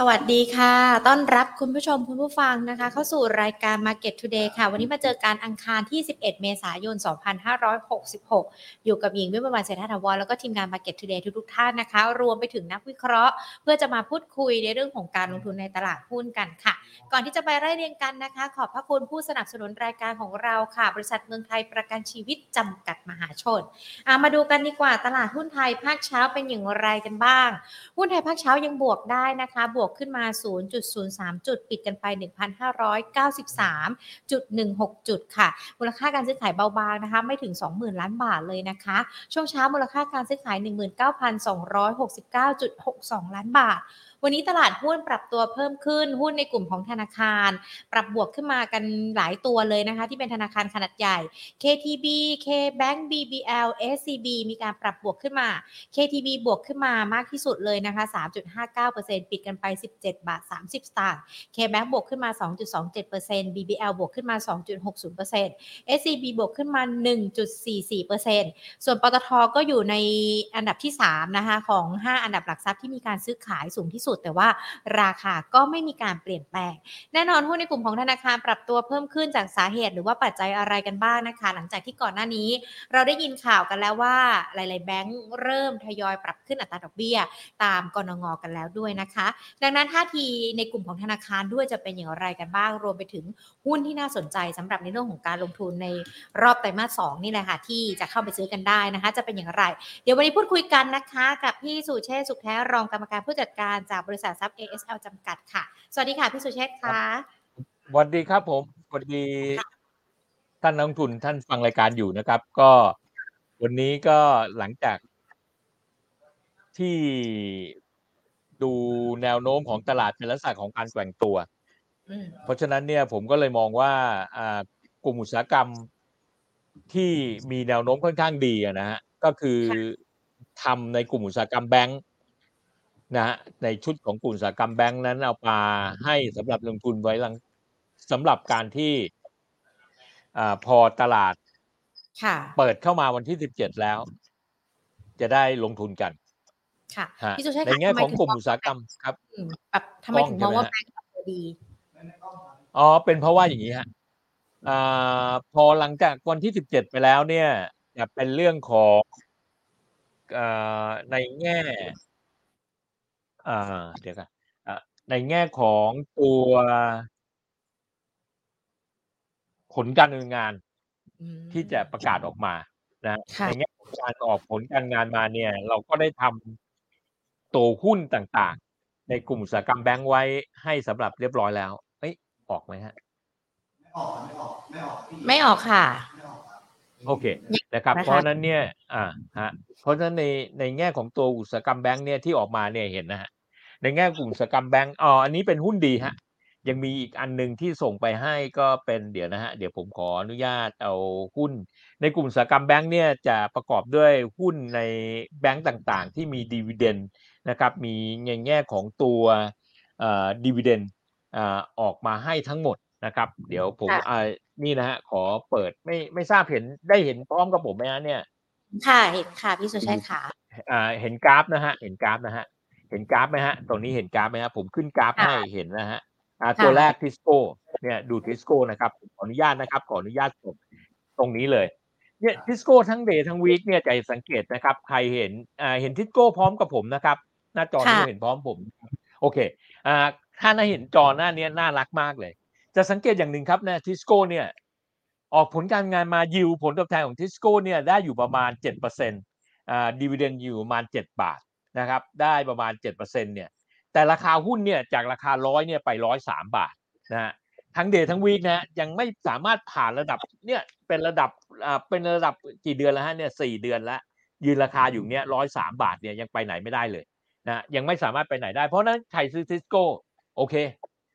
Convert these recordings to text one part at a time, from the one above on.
สวัสดีค่ะ ต้อนรับคุณผู้ชมคุณผู้ฟังนะคะ เข้าสู่รายการ Market Today ค่ะ วันนี้มาเจอการอังคารที่ 11 เมษายน 2566 อยู่กับหญิงวิมวันเศรษฐถาวรแล้วก็ทีมงาน Market Today ทุกๆท่านนะคะ รวมไปถึงนักวิเคราะห์ เพื่อจะมาพูดคุยในเรื่องของการลงทุนในตลาดหุ้นกันค่ะ ก่อนที่จะไปไล่เรียงกันนะคะ ขอบพระคุณผู้สนับสนุนรายการของเราค่ะ บริษัทเมืองไทยประกันชีวิตจำกัดมหาชน มาดูกันดีกว่าตลาดหุ้นไทยภาคเช้าเป็นอย่างไรกันบ้าง หุ้นไทยภาคเช้ายังบวกได้นะคะบวกขึ้นมา 0.03 จุด ปิดกันไป 1,593.16 จุดค่ะ มูลค่าการซื้อขายเบาบางนะคะ ไม่ถึง 20,000 ล้านบาทเลยนะคะ ช่วงเช้ามูลค่าการซื้อขาย 19,269.62 ล้านบาท วันนี้ตลาดหุ้นปรับตัวเพิ่มขึ้นหุ้นในกลุ่มของธนาคาร ปรับบวกขึ้นมากันหลายตัวเลยนะคะ ที่เป็นธนาคารขนาดใหญ่ KTB KBank BBL SCB มีการปรับบวกขึ้นมา KTB บวกขึ้นมามากที่สุดเลยนะคะ 3.59%ปิดกันไป 17 บาท 30 สตางค์ KBank บวกขึ้นมา 2.27% BBL บวกขึ้นมา 2.60% SCB บวกขึ้นมา 1.44%ส่วนปตทก็อยู่ในอันดับที่ 3 นะคะ ของ 5 อันดับหลักทรัพย์ที่มีการซื้อขายสูงที่สุดแต่ว่าราคาก็ไม่มีการเปลี่ยนแปลง แน่นอนหุ้นในกลุ่มของธนาคารปรับตัวเพิ่มขึ้นจากสาเหตุ หรือว่าปัจจัยอะไรกันบ้างนะคะ หลังจากที่ก่อนหน้านี้ เราได้ยินข่าวกันแล้วว่าหลาย ๆ แบงก์เริ่มทยอยปรับขึ้นอัตราดอกเบี้ย ตามกรงงกันแล้วด้วยนะคะ ดังนั้นท่าทีในกลุ่มของธนาคารด้วยจะเป็นอย่างไรกันบ้าง รวมไปถึงหุ้นที่น่าสนใจสำหรับในเรื่องของการลงทุนในรอบไตรมาสสองนี่แหละค่ะที่จะเข้าไปซื้อกันได้นะคะ จะเป็นอย่างไร เดี๋ยววันนี้พูดคุยกันนะคะ กับพี่สุเชษสุขแท้รองกรรมการผู้จัดการจากบริษัททรัพย์ ASL จำกัดค่ะ สวัสดีค่ะ พี่สุเชษฐ์ค่ะสวัสดีครับผมสวัสดีท่านนักลงทุนท่านฟังรายการอยู่นะครับ ก็วันนี้ก็หลังจากที่ดูแนวโน้มของตลาดเป็นลักษณะของการแกว่งตัวอืมเพราะฉะนั้นเนี่ยผมก็เลยมองว่าอ่ากลุ่มอุตสาหกรรมที่มีแนวโน้มค่อนข้างดีอะนะฮะก็คือทำในกลุ่มอุตสาหกรรมแบงค์ นะฮะในชุดของกลุ่มอุตสาหกรรมแบงค์นั้นเอามาให้สำหรับลงทุนไว้หลังสำหรับการที่อ่าพอตลาดค่ะเปิดเข้ามาวันที่สิบเจ็ดแล้ว จะได้ลงทุนกัน ค่ะฮะพี่สุเชษฐ์ในค่ะแง่ทำไมของถึกลุ่มมอุตสาหกรรมครับอืมแบบทำไมถึงมองว่าแบงก์ปรับตัวดีอ๋อเป็นเพราะว่าอย่างนี้ฮะอ่าพอหลังจากวันที่สิบเจ็ดไปแล้วเนี่ยจะเป็นเรื่องของอ่าในแง่ อ่า เดี๋ยวกันอ่าในแง่ของตัว ผลการดำเนินงานอืมที่จะประกาศออกมานะฮะค่ะ ในแง่ของการออกผลการงานมาเนี่ย เราก็ได้ทำตัวหุ้นต่างๆ ในกลุ่มอุตสาหกรรมแบงก์ไว้ให้สำหรับเรียบร้อยแล้วเอ้ยออกไหมฮะ ไม่ออกค่ะ โอเคนะครับ นะคะ เพราะฉะนั้นเนี่ย อ่าฮะเพราะฉะนั้นในในแง่ของตัวอุตสาหกรรมแบงก์เนี่ยที่ออกมาเนี่ยเห็นนะฮะ ในแง่กลุ่มอุตสาหกรรมแบงก์อ๋ออันนี้เป็นหุ้นดีฮะ ยังมีอีกอันหนึ่งที่ส่งไปให้ก็เป็นเดี๋ยวนะฮะ เดี๋ยวผมขออนุญาตเอาหุ้น ในกลุ่มอุตสาหกรรมแบงก์เนี่ยจะประกอบด้วยหุ้นในแบงก์ต่างๆ ที่มี dividend นะครับ มีในแง่ของตัวเอ่อ dividend อ่าออกมาให้ทั้งหมดนะครับ เดี๋ยวผมค่ะอ่านี่นะฮะขอเปิดไม่ไม่ทราบเห็นได้เห็นพร้อมกับผมไหมฮะเนี่ย ค่ะเห็นค่ะพี่สุเชษฐ์ค่ะอ่าเห็นกราฟนะฮะเห็นกราฟนะฮะ เห็นกราฟไหมฮะ ตรงนี้เห็นกราฟไหมฮะ ผมขึ้นกราฟค่ะให้เห็นนะฮะอ่าค่ะตัวแรกทิสโก้ เนี่ยดูทิสโก้นะครับ ขออนุญาตนะครับ ขออนุญาตกดตรงนี้เลย เนี่ยทิสโก้ทั้ง day ทั้ง week เนี่ยจะสังเกตนะครับ ใครเห็นอ่าเห็นทิสโก้พร้อมกับผมนะครับ หน้าจอนี้ค่ะเห็นพร้อมผม โอเคอ่าถ้าน่าเห็นจอหน้าเนี้ยน่ารักมากเลย จะสังเกตอย่างหนึ่งครับนะทิสโก้เนี่ย ออกผลการงานมายิวผลตอบแทนของทิสโก้เนี่ยได้อยู่ประมาณ7%อ่า dividend อยู่ประมาณ 7 บาท นะครับ ได้ประมาณ7%เนี่ยแต่ราคาหุ้นเนี่ยจากราคาร้อยเนี่ยไปร้อยสามบาทนะฮะทั้ง day ทั้ง week นะยังไม่สามารถผ่านระดับเนี่ยเป็นระดับอ่าเป็นระดับกี่เดือนแล้วฮะเนี่ยสี่เดือนแล้วยืนราคาอยู่เนี่ยร้อยสามบาทเนี่ยยังไปไหนไม่ได้เลยนะยังไม่สามารถไปไหนได้ เพราะนั้นใครซื้อทิสโก้โอเค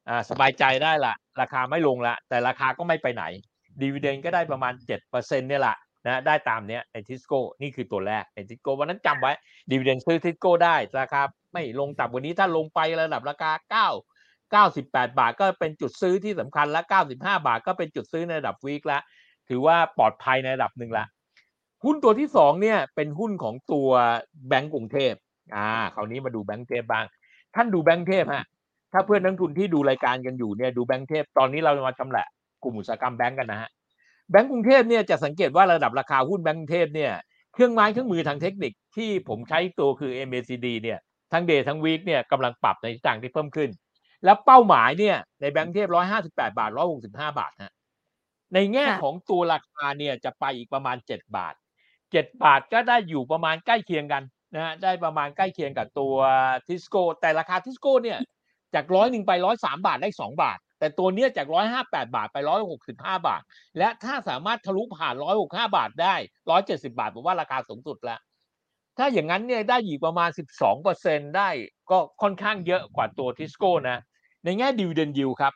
อ่าสบายใจได้ละราคาไม่ลงละแต่ราคาก็ไม่ไปไหน dividend ก็ได้ประมาณ7%เนี่ยแหละ นะได้ตามเนี้ยในทิสโก้นี่คือตัวแรกในทิสโก้วันนั้นจำไว้ dividend ซื้อทิสโก้ได้ราคาไม่ลงต่ำกว่านี้ถ้าลงไประดับราคา 9 98 บาทก็เป็นจุดซื้อที่สำคัญและ 95 บาทก็เป็นจุดซื้อในระดับ week ละถือว่าปลอดภัยในระดับหนึ่งละหุ้นตัวที่สองเนี่ยเป็นหุ้นของตัวแบงก์กรุงเทพอ่าคราวนี้มาดูแบงก์เทพบ้าง ท่านดูแบงก์เทพฮะถ้าเพื่อนนักทุนที่ดูรายการกันอยู่เนี่ยดูแบงก์เทพตอนนี้เรามาชำแหละกลุ่มอุตสาหกรรมแบงก์กันนะฮะ แบงก์กรุงเทพเนี่ยจะสังเกตว่าระดับราคาหุ้นแบงก์กรุงเทพเนี่ยเครื่องไม้เครื่องมือทางเทคนิคที่ผมใช้ตัวคือ MACD เนี่ยทั้งเดย์ทั้งวีคเนี่ยกำลังปรับในทิศทางที่เพิ่มขึ้น แล้วเป้าหมายเนี่ยในแบงก์กรุงเทพร้อยห้าสิบแปดบาทร้อยหกสิบห้าบาทฮะในแง่ค่ะของตัวราคาเนี่ยจะไปอีกประมาณเจ็ดบาทเจ็ดบาทก็ได้อยู่ประมาณใกล้เคียงกันนะฮะได้ประมาณใกล้เคียงกับตัวทิสโก้แต่ราคาทิสโก้เนี่ยจากร้อยหนึ่งไปร้อยสามบาทได้สองบาท แต่ตัวเนี้ยจากร้อยห้าแปดบาทไปร้อยหกสิบห้าบาท และถ้าสามารถทะลุผ่านร้อยหกห้าบาทได้ร้อยเจ็ดสิบบาทผมว่าราคาสูงสุดแล้ว ถ้าอย่างนั้นเนี่ยได้อยู่ประมาณสิบสองเปอร์เซ็นได้ก็ค่อนข้างเยอะกว่าตัวทิสโก้นะ ในแง่ dividend ยิวครับ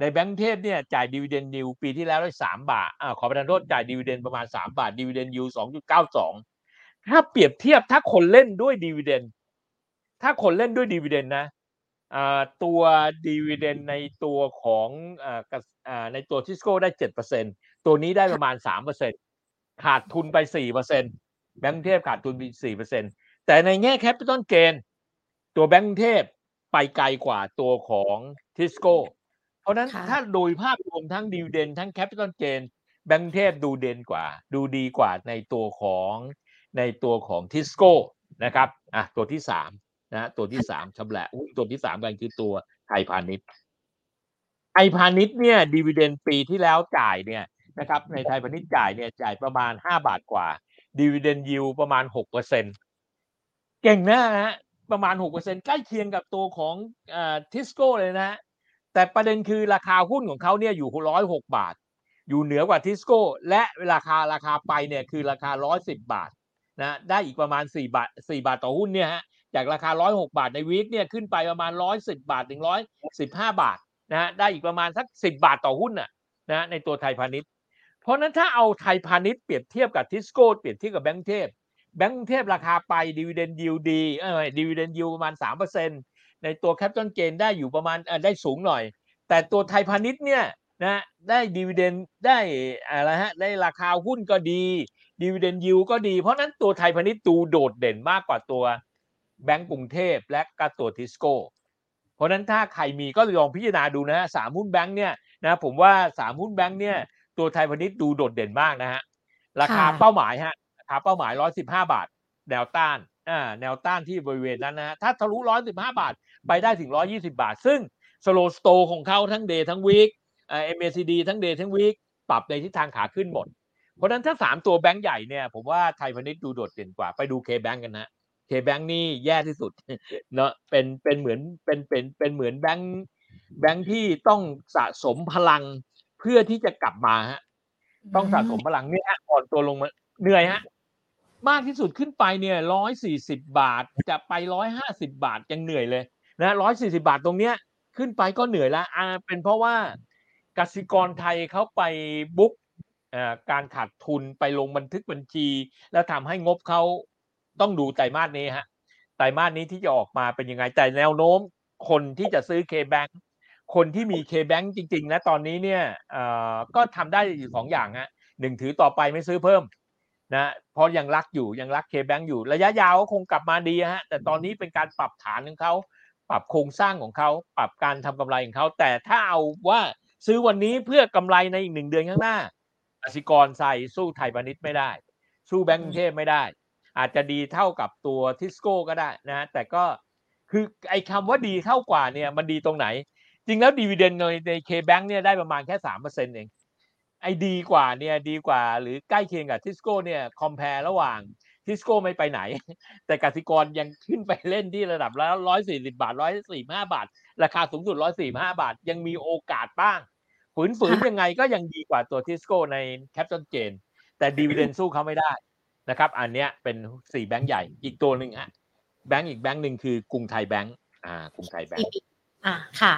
ในแบงก์เทพเนี่ยจ่าย dividend ยิวปีที่แล้วได้สามบาทอ่าขอประทานโทษจ่าย dividend ประมาณสามบาทดิวเดนยิวสองจุดเก้าสองถ้าเปรียบเทียบถ้าคนเล่นด้วยดิวเดนถ้าคนเล่นด้วยดิวเดนนะ ตัว dividend ในตัวของอ่ากสอ่าในตัวทิสโก้ได้เจ็ดเปอร์เซ็นตัวนี้ได้ประมาณสามเปอร์เซ็นขาดทุนไปสี่เปอร์เซ็นแบงก์กรุงเทพขาดทุนไปสี่เปอร์เซ็นแต่ในแง่ capital gain ตัวแบงก์กรุงเทพไปไกลกว่าตัวของทิสโก้เพราะฉะนั้นค่ะถ้าโดยภาพรวมทั้ง dividend ทั้ง capital gain แบงก์กรุงเทพดูเด่นกว่า ดูดีกว่าในตัวของในตัวของทิสโก้นะครับอะตัวที่สาม นะฮะตัวที่สามชำแหละหุ้นตัวที่สามกันคือตัวไทยพาณิชย์ไทยพาณิชย์เนี่ย dividend ปีที่แล้วจ่ายเนี่ยนะครับ ในไทยพาณิชย์จ่ายเนี่ยจ่ายประมาณห้าบาทกว่าดีเวเดนยิวประมาณหกเปอร์เซ็นเก่งนะฮะประมาณหกเปอร์เซ็นใกล้เคียงกับตัวของทิสโก้เลยนะฮะแต่ประเด็นคือราคาหุ้นของเขาเนี่ยอยู่ร้อยหกบาท อยู่เหนือกว่าทิสโก้ และราคาราคาไปเนี่ยคือราคาร้อยสิบบาทนะได้อีกประมาณสี่บาทสี่บาทต่อหุ้นเนี่ยฮะ จากราคา 106 บาทใน week เนี่ยขึ้นไปประมาณ 110 บาทถึง 115 บาทนะฮะได้อีกประมาณสัก 10 บาทต่อหุ้นน่ะนะฮะในตัวไทยพาณิชย์ เพราะนั้นถ้าเอาไทยพาณิชย์เปรียบเทียบกับทิสโก้เปรียบเทียบกับแบงก์เทพแบงก์เทพราคาไป dividend ยิวดีเออดีเวเดนยิวประมาณ 3%ในตัวแคป i อ a l เกนได้อยู่ประมาณได้สูงหน่อย แต่ตัวไทยพาณิชย์เนี่ยนะได้ดีเวเดนได้อะไรฮะได้ราคาหุ้นก็ดีดีเวเดนยิวก็ดี เพราะฉะนั้นตัวไทยพาณิชย์ดูโดดเด่นมากกว่าตัว แบงก์กรุงเทพและก็ตัวทิสโก้เพราะฉะนั้นถ้าใครมีก็ลองพิจารณาดูนะฮะสามหุ้นแบงก์เนี่ยนะผมว่าสามหุ้นแบงก์เนี่ยตัวไทยพาณิชย์ดูโดดเด่นมากนะฮะราคาค่ะเป้าหมายฮะราคาเป้าหมายร้อยสิบห้าบาท แนวต้านอ่าแนวต้านที่บริเวณนั้นนะฮะถ้าทะลุร้อยสิบห้าบาท ไปได้ถึงร้อยยี่สิบบาท ซึ่ง slow sto ของเขาทั้ง day ทั้ง week MACD ทั้ง day ทั้ง week ปรับในทิศทางขาขึ้นหมด เพราะฉะนั้นถ้าสามตัวแบงก์ใหญ่เนี่ยผมว่าไทยพาณิชย์ดูโดดเด่นกว่าไปดู KBank กันนะ เคแบงค์นี่แย่ที่สุดเนาะเป็นเป็นเหมือนเป็นเป็นเป็นเหมือนแบงค์แบงค์ที่ต้องสะสมพลังเพื่อที่จะกลับมาฮะต้องสะสมพลังเนี่ยฮะอ่อนตัวลงมาเหนื่อยฮะมากที่สุดขึ้นไปเนี่ยร้อยสี่สิบาทจะไปร้อยห้าสิบาทยังเหนื่อยเลยนะร้อยสี่สิบาทตรงเนี้ยขึ้นไปก็เหนื่อยแล้วอ่าเป็นเพราะว่ากสิกรไทยเขาไปบุ๊กอ่าการขาดทุนไปลงบันทึกบัญชี แล้วทำให้งบเขา ต้องดูไตรมาสนี้ฮะไตรมาสนี้ที่จะออกมาเป็นยังไงแต่แนวโน้มคนที่จะซื้อ K-Bank คนที่มี K-Bank จริง ๆ นะตอนนี้เนี่ยก็ทำได้อยู่สองอย่างฮะหนึ่งถือต่อไปไม่ซื้อเพิ่มนะเพราะยังรักอยู่ยังรัก K-Bank อยู่ระยะยาวก็คงกลับมาดีฮะแต่ตอนนี้เป็นการปรับฐานของเขาปรับโครงสร้างของเขาปรับการทำกำไรของเขาแต่ถ้าเอาว่าซื้อวันนี้เพื่อกำไรในอีกหนึ่งเดือนข้างหน้ากสิกรใส่สู้ไทยพาณิชย์ไม่ได้ สู้แบงก์กรุงเทพไม่ได้ อาจจะดีเท่ากับตัวทิสโก้ก็ได้นะ แต่ก็คือไอ้คำว่าดีเท่ากว่าเนี่ยมันดีตรงไหน จริงแล้ว dividend ในใน KBank เนี่ยได้ประมาณแค่สามเปอร์เซ็นต์เองไอ้ดีกว่าเนี่ยดีกว่าหรือใกล้เคียงกับทิสโก้เนี่ย compare ระหว่างทิสโก้ไม่ไปไหน แต่กสิกรยังขึ้นไปเล่นที่ระดับละร้อยสี่สิบบาทร้อยสี่ห้าบาท ราคาสูงสุดร้อยสี่ห้าบาท ยังมีโอกาสบ้าง ฝืนฝืนๆยังไงก็ยังดีกว่าตัวทิสโก้ใน capital gain แต่ dividend สู้เขาไม่ได้ นะครับ อันเนี้ยเป็นสี่แบงก์ใหญ่อีกตัวหนึ่งฮะแบงก์อีกแบงก์หนึ่งคือกรุงไทยแบงก์อ่ากรุงไทยแบงก์อ่าค่ะ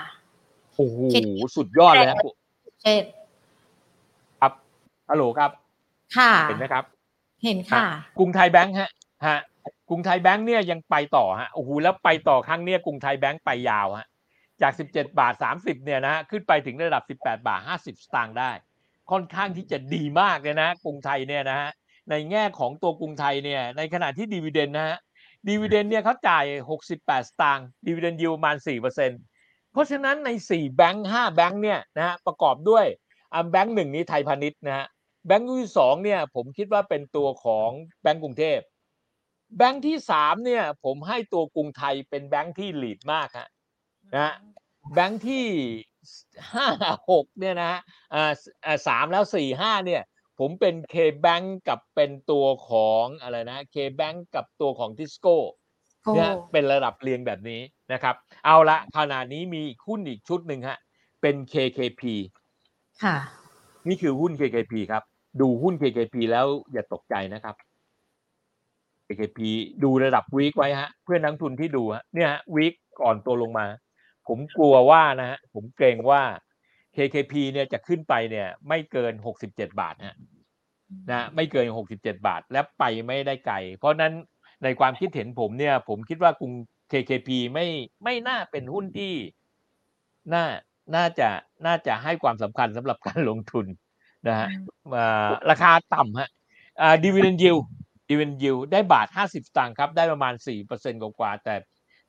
โอ้โหเช่นสุดยอดเลยฮะเช่นครับฮัลโหลครับ ค่ะเห็นไหมครับ เห็นค่ะ กรุงไทยแบงก์ฮะฮะกรุงไทยแบงก์เนี่ยยังไปต่อฮะโอ้โหแล้วไปต่อครั้งเนี้ยกรุงไทยแบงก์ไปยาวฮะจาก 17 บาท 30เนี่ยนะฮะขึ้นไปถึงระดับ 18 บาท 50 สตางค์ได้ ค่อนข้างที่จะดีมากเลยนะกรุงไทยเนี่ยนะฮะ ในแง่ของตัวกรุงไทยเนี่ยในขณะที่ dividend นะฮะ dividend เนี่ยเขาจ่าย 68 สตางค์ dividend yield ประมาณ4%เพราะฉะนั้นในสี่แบงค์ห้าแบงค์เนี่ยนะฮะประกอบด้วยอ่าแบงค์หนึ่งนี้ไทยพาณิชย์นะฮะแบงค์ที่สองเนี่ยผมคิดว่าเป็นตัวของแบงก์กรุงเทพแบงค์ที่สามเนี่ยผมให้ตัวกรุงไทยเป็นแบงค์ที่ lead มากฮะนะฮะแบงค์ที่ห้าหกเนี่ยนะฮะอ่าอ่าสามแล้วสี่ห้าเนี่ย ผมเป็นเคแบงก์กับเป็นตัวของอะไรนะเคแบงก์กับตัวของทิสโก้โอ้เนี่ยเป็นระดับเรียงแบบนี้นะครับ เอาละขณะนี้มีอีกหุ้นอีกชุดหนึ่งฮะ เป็น KKP ค่ะ นี่คือหุ้น KKP ครับ ดูหุ้น KKP แล้วอย่าตกใจนะครับ KKP ดูระดับวีคไว้ฮะ เพื่อนนักทุนที่ดูฮะเนี่ยฮะวีคก่อนตัวลงมา ผมกลัวว่านะฮะผมเกรงว่า KKP เนี่ยจะขึ้นไปเนี่ยไม่เกิน 67 บาทฮะนะไม่เกิน 67 บาทและไปไม่ได้ไกล เพราะนั้นในความคิดเห็นผมเนี่ยผมคิดว่ากรุง KKP ไม่ไม่น่าเป็นหุ้นที่น่าน่าจะน่าจะให้ความสำคัญสำหรับการลงทุนนะฮะอ่าราคาต่ำฮะอ่า dividend yield dividend yield ได้บาท 50สตางค์ครับ ได้ประมาณ 4%กว่าๆแต่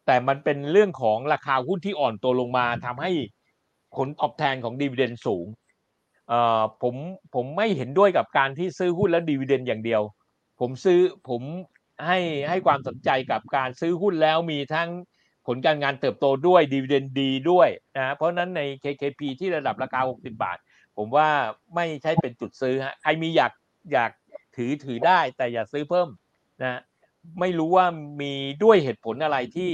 แต่มันเป็นเรื่องของราคาหุ้นที่อ่อนตัวลงมาทำให้ ผลตอบแทนของดีเวเดนสูงเอ่อผมผมไม่เห็นด้วยกับการที่ซื้อหุ้นแล้วดีเวเดนอย่างเดียว ผมซื้อผมให้ให้ความสนใจกับการซื้อหุ้นแล้วมีทั้งผลการงานเติบโตด้วยดีเวเดนดีด้วยนะเพราะนั้นใน KKP ที่ระดับราคา 60 บาท ผมว่าไม่ใช่เป็นจุดซื้อฮะใครมีอยากอยากถือถือได้แต่อย่าซื้อเพิ่มนะไม่รู้ว่ามีด้วยเหตุผลอะไรที่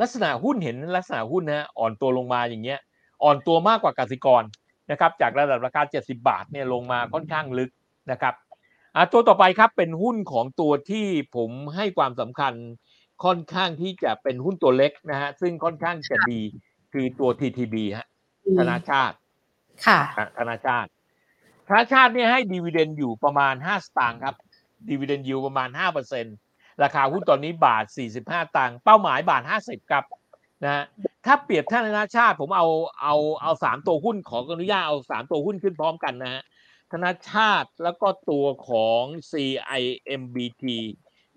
ลักษณะหุ้นเห็นลักษณะหุ้นนะอ่อนตัวลงมาอย่างเงี้ย อ่อนตัวมากกว่ากสิกรนะครับจากระดับราคา 70 บาทเนี่ยลงมาค่อนข้างลึกนะครับอะตัวต่อไปครับเป็นหุ้นของตัวที่ผมให้ความสำคัญค่อนข้างที่จะเป็นหุ้นตัวเล็กนะฮะซึ่งค่อนข้างจะดีคือตัว TTB ฮะธนาชาติ ค่ะอะธนาชาติธนาชาติเนี่ยให้ดีเวเดนอยู่ประมาณ 5 สตางค์ครับดีเวเดนอยู่ประมาณ 5%ราคาหุ้นตอนนี้บาท 45 ตังค์เป้าหมายบาท 50 ครับนะฮะ ถ้าเปรียบธนาชาติ ผมเอาเอาเอาสามตัวหุ้นขออนุญาตเอาสามตัวหุ้นขึ้นพร้อมกันนะฮะธนาชาติแล้วก็ตัวของ CIMBT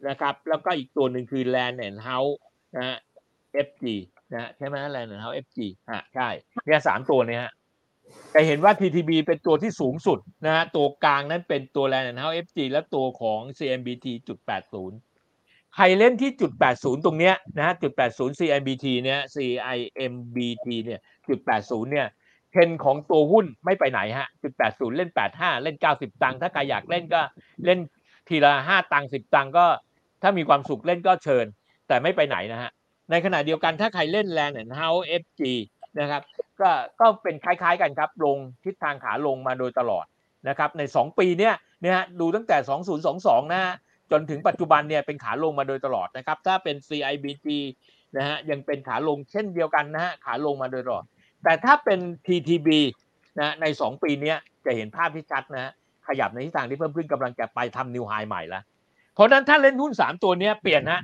นะครับ แล้วก็อีกตัวหนึ่งคือ Land and House นะฮะ FG นะใช่ไหม Land and House FG อะใช่เนี่ยสามตัวเนี่ยฮะจะเห็นว่า TTB เป็นตัวที่สูงสุดนะฮะตัวกลางนั้นเป็นตัว Land and House FG และตัวของ CMBT จุด80 ใครเล่นที่จุด 80 ตรงเนี้ยนะจุด 80 CIMBT เนี่ย CIMBT เนี่ยจุด 80 เนี่ยเทรนของตัวหุ้นไม่ไปไหนฮะจุด 80 เล่น 85 เล่น 90 ตังค์ถ้าใครอยากเล่นก็เล่นทีละ 5 ตังค์10 ตังค์ก็ ถ้ามีความสุขเล่นก็เชิญ แต่ไม่ไปไหนนะฮะในขณะเดียวกันถ้าใครเล่น Land and House FG นะครับก็ก็เป็นคล้ายๆกันครับ ลงทิศทางขาลงมาโดยตลอดนะครับใน 2 ปีเนี้ยเนี่ยฮะดูตั้งแต่ 2022 นะฮะ จนถึงปัจจุบันเนี่ยเป็นขาลงมาโดยตลอดนะครับ ถ้าเป็น CIBG นะฮะยังเป็นขาลงเช่นเดียวกันนะฮะขาลงมาโดยตลอด แต่ถ้าเป็น TTB นะใน 2 ปีนี้จะเห็นภาพที่ชัดนะฮะขยับในทิศทางที่เพิ่มขึ้นกำลังจะไปทำนิวไฮใหม่แล้วเพราะนั้นถ้าเล่นหุ้น 3 ตัวเนี้ยเปลี่ยนนะ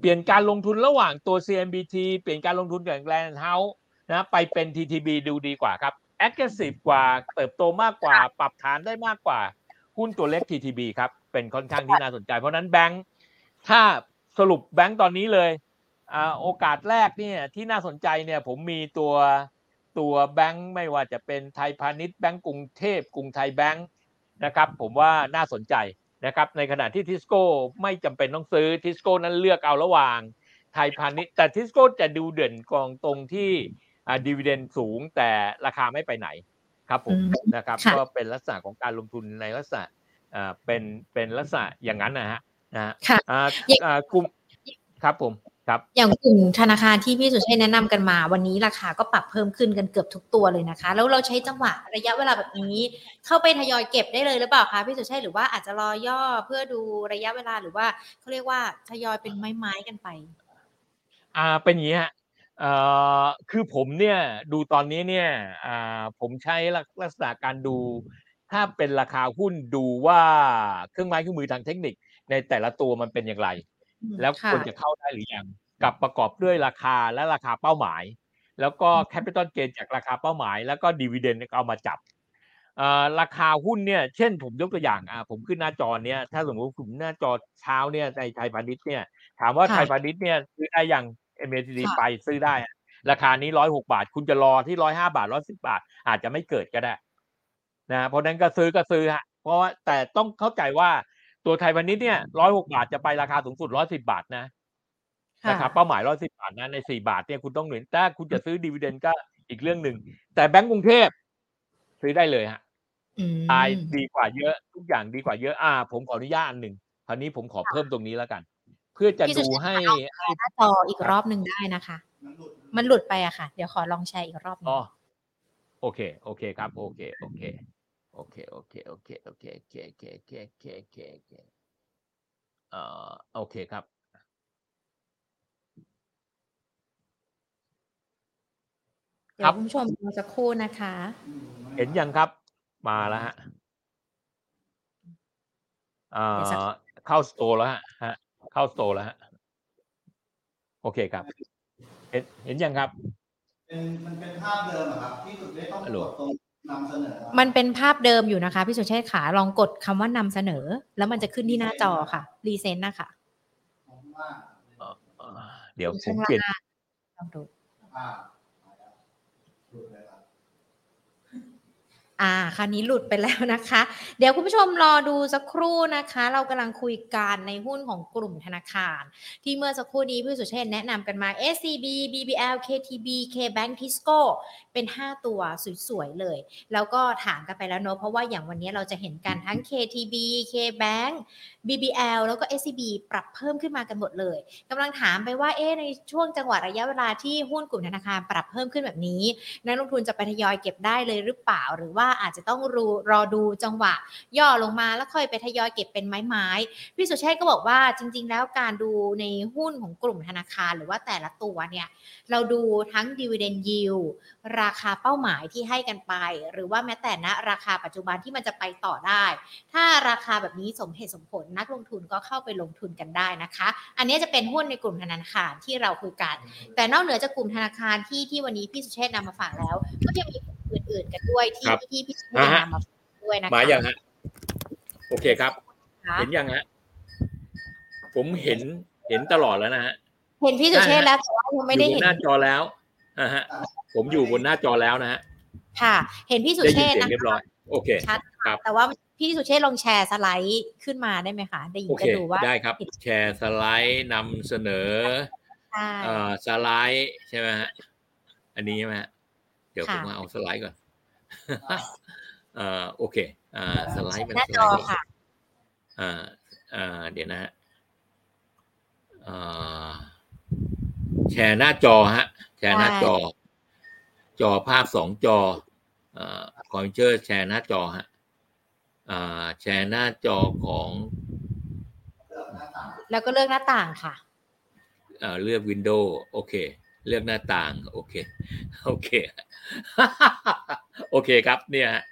เปลี่ยนการลงทุนระหว่างตัว CMBT เปลี่ยนการลงทุนกับ Land House นะไปเป็น TTB ดูดีกว่าครับ aggressive กว่าเติบโตมากกว่า ปรับฐานได้มากกว่า หุ้นตัวเล็ก TTB ครับ เป็นค่อนข้างที่น่าสนใจ เพราะฉะนั้นแบงค์ถ้าสรุปแบงค์ตอนนี้เลยอ่าโอกาสแรกเนี่ยที่น่าสนใจเนี่ยผมมีตัวตัวแบงค์ไม่ว่าจะเป็นไทยพาณิชย์แบงก์กรุงเทพกรุงไทยแบงค์นะครับผมว่าน่าสนใจนะครับในขณะที่ทิสโก้ไม่จำเป็นต้องซื้อทิสโก้นั้นเลือกเอาระหว่างไทยพาณิชย์แต่ทิสโก้จะดูเด่นก็ตรงที่อ่า dividend สูงแต่ราคาไม่ไปไหน ครับผมอืมนะครับค่ะก็เป็นลักษณะของการลงทุนในลักษณะอ่าเป็นเป็นลักษณะอย่างนั้นนะฮะนะฮะค่ะอ่าอย่างอ่ากลุ่มครับผมครับอย่างกลุ่มธนาคารที่พี่สุเชษฐ์แนะนำกันมา วันนี้ราคาก็ปรับเพิ่มขึ้นกันเกือบทุกตัวเลยนะคะ แล้วเราใช้จังหวะระยะเวลาแบบนี้ เข้าไปทยอยเก็บได้เลยหรือเปล่าคะพี่สุเชษฐ์หรือว่าอาจจะรอย่อเพื่อดูระยะเวลาหรือว่าเขาเรียกว่าทยอยเป็นไม้ๆกันไป อ่าเป็นอย่างนี้ฮะเอ่อ คือผมเนี่ยดูตอนนี้เนี่ยอ่าผมใช้ลักลักษณะการดู ถ้าเป็นราคาหุ้นดูว่าเครื่องไม้เครื่องมือทางเทคนิคในแต่ละตัวมันเป็นอย่างไร แล้วค่ะควรจะเข้าได้หรือยังกับประกอบด้วยราคาและราคาเป้าหมาย แล้วก็แคปิตอลเกนจากราคาเป้าหมาย แล้วก็ดีเวเดนเอามาจับอ่าราคาหุ้นเนี่ยเช่นผมยกตัวอย่างอ่าผมขึ้นหน้าจอเนี่ยถ้าสมมติผมหน้าจอเช้าเนี่ยในไทยพาณิชย์เนี่ยถามว่าค่ะไทยพาณิชย์เนี่ยซื้อได้ยัง MACD ค่ะไปซื้อได้ ราคานี้ร้อยหกบาท คุณจะรอที่ร้อยห้าบาทร้อยสิบาท อาจจะไม่เกิดก็ได้นะเพราะนั้นก็ซื้อก็ซื้อฮะเพราะว่าแต่ต้องเข้าใจว่าตัวไทยพาณิชย์เนี่ยร้อยหกบาทจะไปราคาสูงสุดร้อยสิบาทนะค่ะนะครับเป้าหมายร้อยสิบาทนะในสี่บาทเนี่ยคุณต้องหนุนถ้าคุณจะซื้อดีเวเดนก็อีกเรื่องหนึ่ง แต่แบงก์กรุงเทพซื้อได้เลยฮะอืมตายดีกว่าเยอะ ทุกอย่างดีกว่าเยอะอ่า ผมขออนุญาตอันหนึ่งคราวนี้ผมขอเพิ่มตรงนี้แล้วกัน เพื่อจะพี่สุดูเชษฐ์ให้เอาแชร์หน้าจออีกรอบหนึ่งได้นะคะ มันหลุดไปอะค่ะ เดี๋ยวขอลองแชร์อีกรอบหนึงอ๋อโอเค โอเคครับโอเคโอเค โอเค โอเค โอเค โอเค โอเค โอเค โอเค โอเค โอเค โอเค เอ่อ โอเคครับ เดี๋ยวคุณผู้ชมดูสักครู่นะคะ เห็นยังครับ มาแล้วฮะ เอ่อ เข้าสโตร์แล้วฮะฮะ เข้าสโตร์แล้วฮะโอเคครับ เห็นเห็นยังครับ เป็นมันเป็นภาพเดิมอะครับที่สุดได้ต้องฮัลโหลกดตรงนำเสนอมันเป็นภาพเดิมอยู่นะคะพี่สุเชษฐ์ขาลองกดคำว่านำเสนอ แล้วมันจะขึ้นที่หน้าจอค่ะ รีเซนต์นะคะของว่าเอ่อเอ่อเดี๋ยวผมข้างเปลี่ยนล่างลองดู อ่ามาแล้วดูเลยครับ อ่าคราวนี้หลุดไปแล้วนะคะ เดี๋ยวคุณผู้ชมรอดูสักครู่นะคะ เรากำลังคุยกันในหุ้นของกลุ่มธนาคาร ที่เมื่อสักครู่นี้พี่สุเชษแนะนำกันมา SCB BBL KTB KBank Tisco เป็น 5 ตัวสวยๆเลย แล้วก็ถามกันไปแล้วเนอะเพราะว่าอย่างวันนี้เราจะเห็นกันทั้ง KTB KBank BBL แล้วก็ SCB ปรับเพิ่มขึ้นมากันหมดเลยกำลังถามไปว่าเอ๊ในช่วงจังหวะระยะเวลาที่หุ้นกลุ่มธนาคารปรับเพิ่มขึ้นแบบนี้ นักลงทุนจะไปทยอยเก็บได้เลยหรือเปล่าหรือว่าอาจจะต้องรอรอดูจังหวะ ย่อลงมาแล้วค่อยไปทยอยเก็บเป็นไม้ๆพี่สุเชษก็บอกว่าจริง ๆ แล้วการดูในหุ้นของกลุ่มธนาคารหรือว่าแต่ละตัวเนี่ยเราดูทั้ง dividend yield ราคาเป้าหมายที่ให้กันไป หรือว่าแม้แต่ณราคาปัจจุบันที่มันจะไปต่อได้ ถ้าราคาแบบนี้สมเหตุสมผลนักลงทุนก็เข้าไปลงทุนกันได้นะคะ อันนี้จะเป็นหุ้นในกลุ่มธนาคารที่เราคุยกัน แต่นอกเหนือจากกลุ่มธนาคารที่ที่วันนี้พี่สุเชษฐ์นำมาฝากแล้ว ก็ยังมี อื่น ๆ กันด้วยที่ครับที่พี่สุเชษฐ์นำมาฝากด้วยนะคะมาอย่างฮะโอเคครับค่ะเห็นยังฮะผมเห็นเห็นตลอดแล้วนะฮะเห็นพี่สุเชษฐ์แล้วแต่ว่ายังไม่ได้อยู่บเห็นนหน้าจอแล้วนะฮะผมอยู่บนหน้าจอแล้วนะฮะค่ะ เห็นพี่สุได้เชยินษฐ์เสียงนะเรียบร้อยโอเคชัดครัค่ะบแต่ว่าพี่สุเชษฐ์ลองแชร์สไลด์ขึ้นมาได้ไหมคะได้ยิโอนเคจะดูว่าได้ครับ แชร์สไลด์นำเสนอใช่เอ่อสไลด์ใช่ไหมฮะอันนี้ใช่ไหมฮะ เดี๋ยวผมค่ะมาเอาสไลด์ก่อนเอ่อโอเคอ่าสไลด์มันหน้าสจไลอด์ก่อนค่ะอ่าอ่าเดี๋ยวนะฮะอ่าแชร์หน้าจอฮะ แชร์หน้าจอ จอภาพสองจออ่าคอมพิวเตอร์แชร์หน้าจอฮะอ่าแชร์หน้าจอของเลือกหน้าต่างแล้วก็เลือกหน้าต่างค่ะเอ่อเลือก window โอเค เลือกหน้าต่าง โอเค โอเค โอเคครับ เนี่ยฮะ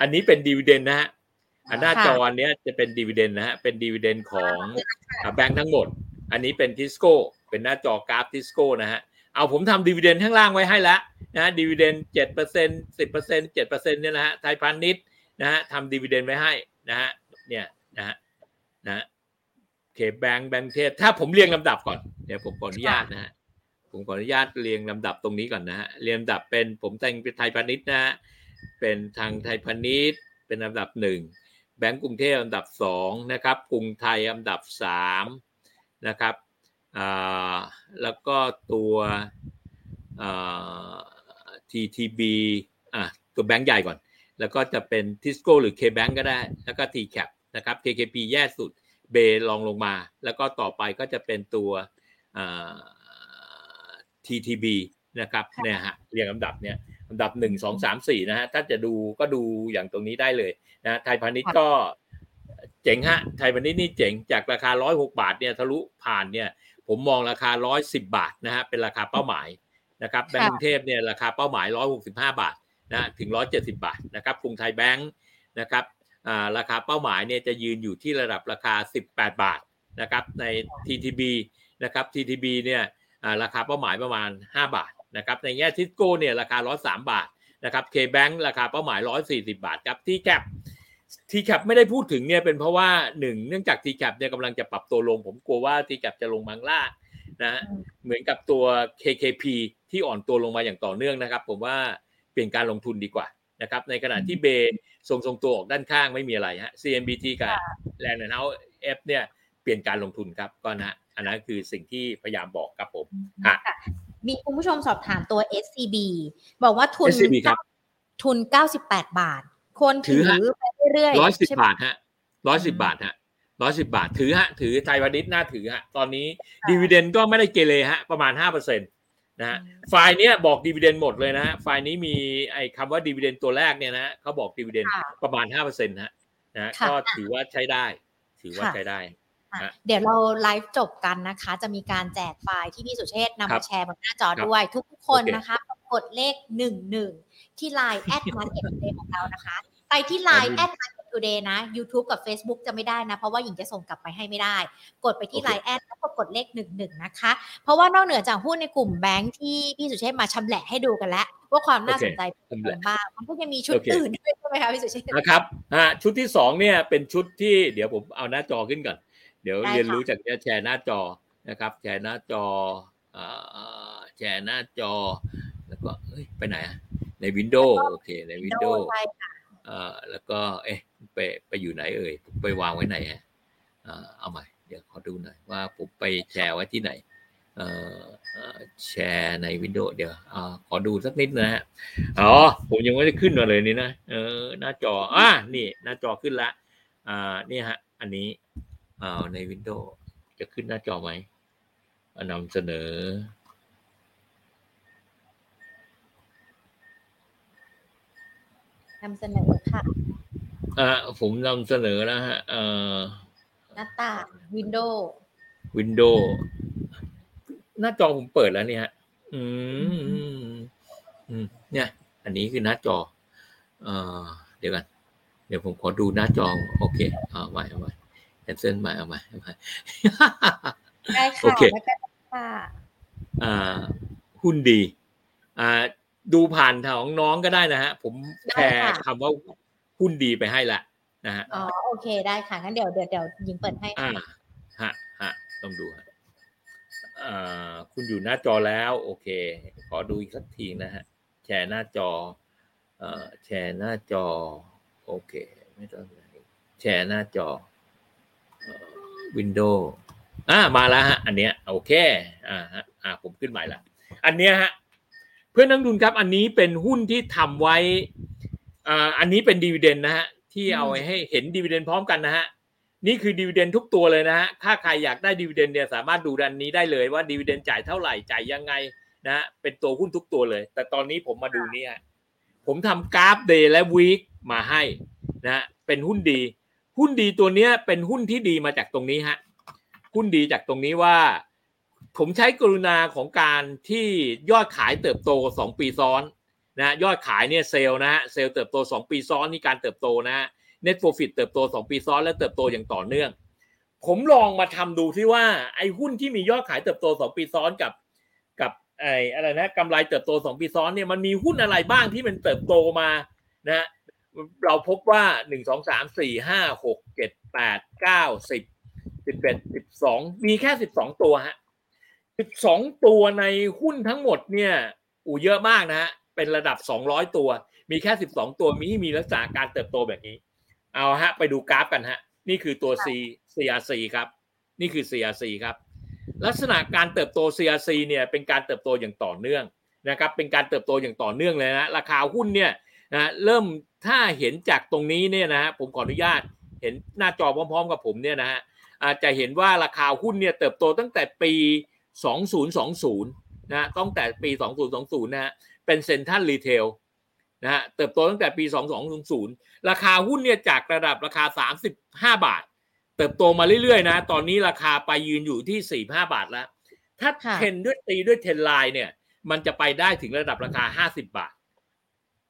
อันนี้เป็น dividend นะฮะ อันหน้าจอเนี้ยจะเป็น dividend นะฮะ เป็น dividend ของแบงค์ทั้งหมด อันนี้เป็นทิสโก้ เป็นหน้าจอกราฟทิสโก้นะฮะ เอาผมทำ dividend ข้างล่างไว้ให้แล้วนะ dividend เจ็ดเปอร์เซ็นต์สิบเปอร์เซ็นเจ็ดเปอร์เซ็นเนี่ยนะฮะ ไทยพาณิชย์นะฮะทำดีเวเดนไว้ให้นะฮะ เนี่ยนะฮะ นะฮะโอเคแบงค์แบงค์เทพ ถ้าผมเรียงลำดับก่อน เดี๋ยวผมขออนุญาตนะฮะ ผมขออนุญาตเรียงลำดับตรงนี้ก่อนนะฮะเรียงลำดับเป็นผมแต่งเป็นไทยพาณิชย์นะฮะเป็นทางไทยพาณิชย์เป็นลำดับหนึ่งแบงก์กรุงเทพลำดับสองนะครับกรุงไทยลำดับสามนะครับแล้วก็ตัวอ่า TTB อะตัวแบงก์ใหญ่ก่อน แล้วก็จะเป็นทิสโก้หรือ K-Bank ก็ได้ แล้วก็ TCAP นะครับ KKP แย่สุดเบลองลงมา แล้วก็ต่อไปก็จะเป็นตัว TTB นะครับเนี่ยฮะเรียงลำดับเนี่ยลำดับหนึ่งสองสามสี่นะฮะถ้าจะดูก็ดูอย่างตรงนี้ได้เลยนะไทยพาณิชย์ก็เจ๋งฮะไทยพาณิชย์นี่เจ๋งจากราคาร้อยหกบาทเนี่ยทะลุผ่านเนี่ยผมมองราคาร้อยสิบาทนะฮะเป็นราคาเป้าหมายนะครับแบงก์กรุงเทพเนี่ยราคาเป้าหมายร้อยหกสิบห้าบาทนะถึงร้อยเจ็ดสิบาทนะครับกรุงไทยแบงก์นะครับอ่าราคาเป้าหมายเนี่ยจะยืนอยู่ที่ระดับราคา 18 บาทนะครับใน TTB นะครับ TTB เนี่ยอ่า ราคาเป้าหมายประมาณ 5 บาทนะครับในแง่ทิสโก้เนี่ยราคา 103 บาทนะครับ K-Bank ราคาเป้าหมาย 140 บาทครับที่แคปทีแคปไม่ได้พูดถึงเนี่ยเป็นเพราะว่าหนึ่งเนื่องจากทีแคปเนี่ยกำลังจะปรับตัวลง ผมกลัวว่าทีแคปจะลงมังล่างนะฮะเหมือนกับตัว KKP ที่อ่อนตัวลงมาอย่างต่อเนื่องนะครับ ผมว่าเปลี่ยนการลงทุนดีกว่านะครับในขณะที่เบทรงทรงตัวออกด้านข้างไม่มีอะไรฮะ CMBT กับ Land and House F เนี่ยเปลี่ยนการลงทุนครับก็นะ อันนั้นคือสิ่งที่พยายามบอกครับผมฮะมีคุณผู้ชมสอบถามตัว SCB บอกว่าทุน SCB ครับทุน 98 บาทควรถือถือฮะไปเรื่อยๆร้อยสิบใช่ไหมบาทฮะร้อยสิบบาทฮะร้อยสิบบาท ถือฮะ ถือไทยพาณิชย์น่าถือฮะ ตอนนี้ dividend ก็ไม่ได้เกเรฮะ ประมาณห้าเปอร์เซ็นต์นะฮะไฟล์เนี้ยบอก dividend หมดเลยนะฮะ ไฟล์นี้มีไอ้คำว่า dividend ตัวแรกเนี่ยนะฮะเขาบอก dividend ค่ะประมาณห้าเปอร์เซ็นต์ฮะนะฮะค่ะก็ถือว่าใช้ได้ ถือว่าค่ะใช้ได้อะฮะ เดี๋ยวเราไลฟ์จบกันนะคะ จะมีการแจกไฟล์ที่พี่สุเชษฐ์นำครัมาบแชร์บนหน้าจอครับด้วย ทุกคนโอเคนะคะ กดเลขหนึ่งหนึ่งที่ LINE add Market Today ของเรานะคะ ไปที่ LINE add Market Today นะ YouTube กับ Facebook จะไม่ได้นะ เพราะว่าหญิงจะส่งกลับไปให้ไม่ได้ กดไปที่โอเค LINE add แล้วก็กดเลขหนึ่งหนึ่งนะคะ เพราะว่านอกเหนือจากหุ้นในกลุ่มแบงค์ที่พี่สุเชษฐ์มาชำแหละให้ดูกันแล้วว่าความน่าสนใจเป็นยังไงบ้างมันก็ยังมีชุดโอเคอื่นด้วยใช่ไหมคะพี่สุเชษฐ์นะครับอ่าชุดที่สองเนี่ยเป็นชุดที่เดี๋ยวผมเอาหน้าจอขึ้นก่อนเดี๋ยวได้ค่ะเรียนรู้จากจะแชร์หน้าจอนะครับ แชร์หน้าจออ่าแชร์หน้าจอ แล้วก็เอ้ยไปไหนอะในวินโดว์โอเคในวินโดว์ใช่ค่ะอ่าแล้วก็ เอ๊ะไปไปอยู่ไหนเอ่ยผมไปวางไว้ไหนฮะอ่าเอาใหม่เดี๋ยวขอดูหน่อยว่าผมไปแชร์ไว้ที่ไหนเอ่อเอ่อแชร์ในวินโดว์เดี๋ยวอ่าขอดูสักนิดนะฮะอ๋อผมยังไม่ได้ขึ้นมาเลยนี่นะเออหน้าจออ่านี่ หน้าจอขึ้นละอ่านี่ฮะ อันนี้ อ่าในวินโดว์จะขึ้นหน้าจอไหมอ่านำเสนอ นำเสนอค่ะอ่าผมนำเสนอแล้วฮะเอ่อหน้าต่างวินโดว์วินโดว์หน้าจอผมเปิดแล้วเนี่ยฮะอืมอืมอืมเนี่ย อันนี้คือหน้าจอ เอ่อ เดี๋ยวกัน เดี๋ยวผมขอดูหน้าจอ โอเคเอาใหม่เอาใหม่แคนเซิลใหม่เอาใหม่เอาใหม่ได้โอค่ะเคแล้วก็ค่ะอ่า หุ้นดีอ่าดูผ่านทางของน้องก็ได้นะฮะ ผมแชร์คำว่าหุ้นดีไปให้ละนะฮะอ๋อโอเคได้ค่ะงั้นเดี๋ยวเดี๋ยวเดี๋ยวยิงเปิดให้อ่าค่ะฮะฮะต้องดูฮะอ่าคุณอยู่หน้าจอแล้ว โอเค ขอดูอีกสักทีนะฮะ แชร์หน้าจอเอ่อแชร์หน้าจอ โอเค ไม่ต้องแชร์หน้าจอ วินโดว์อ่ามาแล้วฮะ อันเนี้ยโอเคอ่าฮะอ่าผมขึ้นใหม่ละอันเนี้ยฮะเพื่อนนักลงทุนครับ อันนี้เป็นหุ้นที่ทำไว้อ่าอันนี้เป็นดีเวเดนนะฮะที่เอาให้เห็นดีเวเดนพร้อมกันนะฮะนี่คือ dividend ทุกตัวเลยนะฮะถ้าใครอยากได้ dividend เนี่ยสามารถดูอันนี้ได้เลยว่า dividend จ่ายเท่าไหร่จ่ายยังไงนะฮะเป็นตัวหุ้นทุกตัวเลย แต่ตอนนี้ผมมาดูนี่ฮะผมทำกราฟ day และ week มาให้นะฮะเป็นหุ้นดี หุ้นดีตัวเนี้ยเป็นหุ้นที่ดีมาจากตรงนี้ฮะหุ้นดีจากตรงนี้ว่า ผมใช้กรุณาของการที่ยอดขายเติบโตสองปีซ้อนนะยอดขายเนี่ยเซลนะฮะเซลเติบโตสองปีซ้อนนี่การเติบโตนะฮะ net profit เติบโต 2 ปีซ้อนและเติบโตอย่างต่อเนื่อง ผมลองมาทำดูที่ว่าไอ้หุ้นที่มียอดขายเติบโต 2 ปีซ้อนกับกับไอ้อะไรนะกำไรเติบโต 2 ปีซ้อนเนี่ยมันมีหุ้นอะไรบ้างที่มันเติบโตมานะฮะ เราพบว่า1 2 3 4 5 6 7 8 9 10 11 12มีแค่12ตัวฮะ12ตัวในหุ้นทั้งหมดเนี่ยอูเยอะมากนะฮะเป็นระดับ200ตัว มีแค่12ตัวมี่มีลักษณะการเติบโตแบบนี้ เอาฮะ ไปดูกราฟกันฮะ นี่คือตัว C CRC ครับ นี่คือ CRC ครับ ลักษณะการเติบโต CRC เนี่ยเป็นการเติบโตอย่างต่อเนื่องนะครับ เป็นการเติบโตอย่างต่อเนื่องเลยนะ ราคาหุ้นเนี่ย นะเริ่มถ้าเห็นจากตรงนี้เนี่ยนะฮะผมขออนุญาตเห็นหน้าจอพร้อมๆ กับผมเนี่ยนะฮะอาจจะเห็นว่าราคาหุ้นเนี่ยเติบโตตั้งแต่ปี 2020 นะตั้งแต่ปี 2020 นะฮะเป็น Central Retail นะฮะเติบโตตั้งแต่ปี 2200 ราคาหุ้นเนี่ยจากระดับราคา 35 บาท เติบโตมาเรื่อยๆนะ ตอนนี้ราคาไปยืนอยู่ที่ 45 บาทแล้ว ถ้าค่ะเทรนด้วยตีด้วย trend line เนี่ย มันจะไปได้ถึงระดับราคา 50 บาท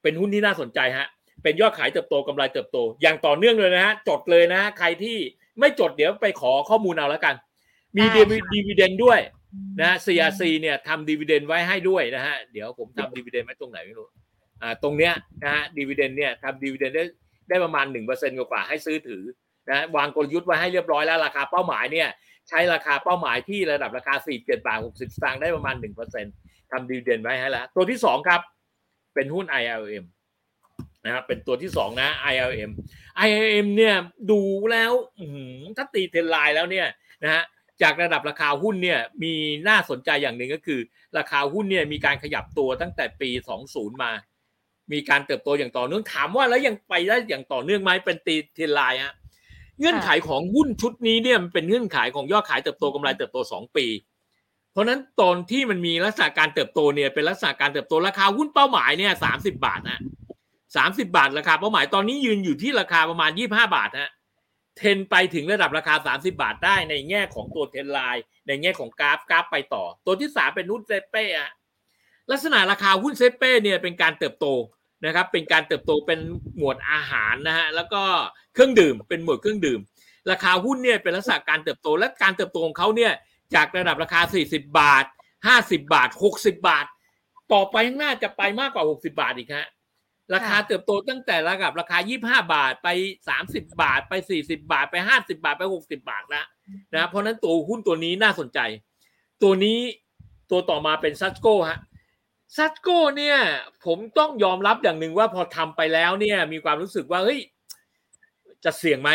เป็นหุ้นที่น่าสนใจฮะ เป็นยอดขายเติบโตกำไรเติบโต อย่างต่อเนื่องเลยนะฮะ จดเลยนะฮะ ใครที่ไม่จดเดี๋ยวไปขอข้อมูลเอาแล้วกัน มีได้ค่ะดีวเดนด้วยนะฮะ CRC เนี่ยทำดีวเดนไว้ให้ด้วยนะฮะ เดี๋ยวผมทำดีวเดนไว้ตรงไหนไม่รู้ อ่า ตรงเนี้ยนะฮะดีวเดนเนี่ยทำดีวเดนได้ได้ประมาณหนึ่งเปอร์เซ็นต์กว่าๆให้ซื้อถือนะวางกลยุทธ์ไว้ให้เรียบร้อยแล้วราคาเป้าหมายเนี่ยใช้ราคาเป้าหมายที่ระดับราคา4 7บาท60สตางค์ได้ประมาณ1%ทำดีเด่นไว้ให้แล้ว ตัวที่สองครับ เป็นหุ้น ILM นะครับเป็นตัวที่สองนะ ILM ILM เนี่ยดูแล้วถ้าตีเทรนไลน์แล้วเนี่ยนะฮะจากระดับราคาหุ้นเนี่ยมีน่าสนใจอย่างหนึ่งก็คือ ราคาหุ้นเนี่ยมีการขยับตัวตั้งแต่ปี 20 มา มีการเติบโตอย่างต่อเนื่องถามว่าแล้วยังไปได้อย่างต่อเนื่องไหมเป็นตีเทรนไลน์ฮะเงื่อนไขของหุ้นชุดนี้เนี่ยมันเป็นเงื่อนไขของยอดขายเติบโตกำไรเติบโต 2 ปี เพราะนั้นตอนที่มันมีลักษณะการเติบโตเนี่ยเป็นลักษณะการเติบโตราคาหุ้นเป้าหมายเนี่ยสามสิบาทนะสามสิบาทราคาเป้าหมายตอนนี้ยืนอยู่ที่ราคาประมาณยี่ห้าบาทฮะเทนไปถึงระดับราคาสามสิบาทได้ในแง่ของตัวเทนไลน์ในแง่ของกราฟกราฟไปต่อ ตัวที่สามเป็นหุ้นเซเป้อะลักษณะราคาหุ้นเซเป้เนี่ยเป็นการเติบโตนะครับเป็นการเติบโตเป็นหมวดอาหารนะฮะแล้วก็เครื่องดื่มเป็นหมวดเครื่องดื่ม ราคาหุ้นเนี่ยเป็นลักษณะการเติบโตและการเติบโตของเขาเนี่ย จากระดับราคา 40 บาท 50 บาท 60 บาท ต่อไปข้างหน้าจะไปมากกว่า 60 บาทอีกฮะราคาเติบโตตั้งแต่ระดับราคา 25 บาทไป 30 บาทไป 40 บาทไป 50 บาทไป 60 บาทแล้วนะเพราะนั้นตัวหุ้นตัวนี้น่าสนใจ ตัวนี้ตัวต่อมาเป็นซัตโก้ฮะซัตโก้เนี่ย ผมต้องยอมรับอย่างหนึ่งว่าพอทำไปแล้วเนี่ย มีความรู้สึกว่าเฮ้ยจะเสี่ยงไหม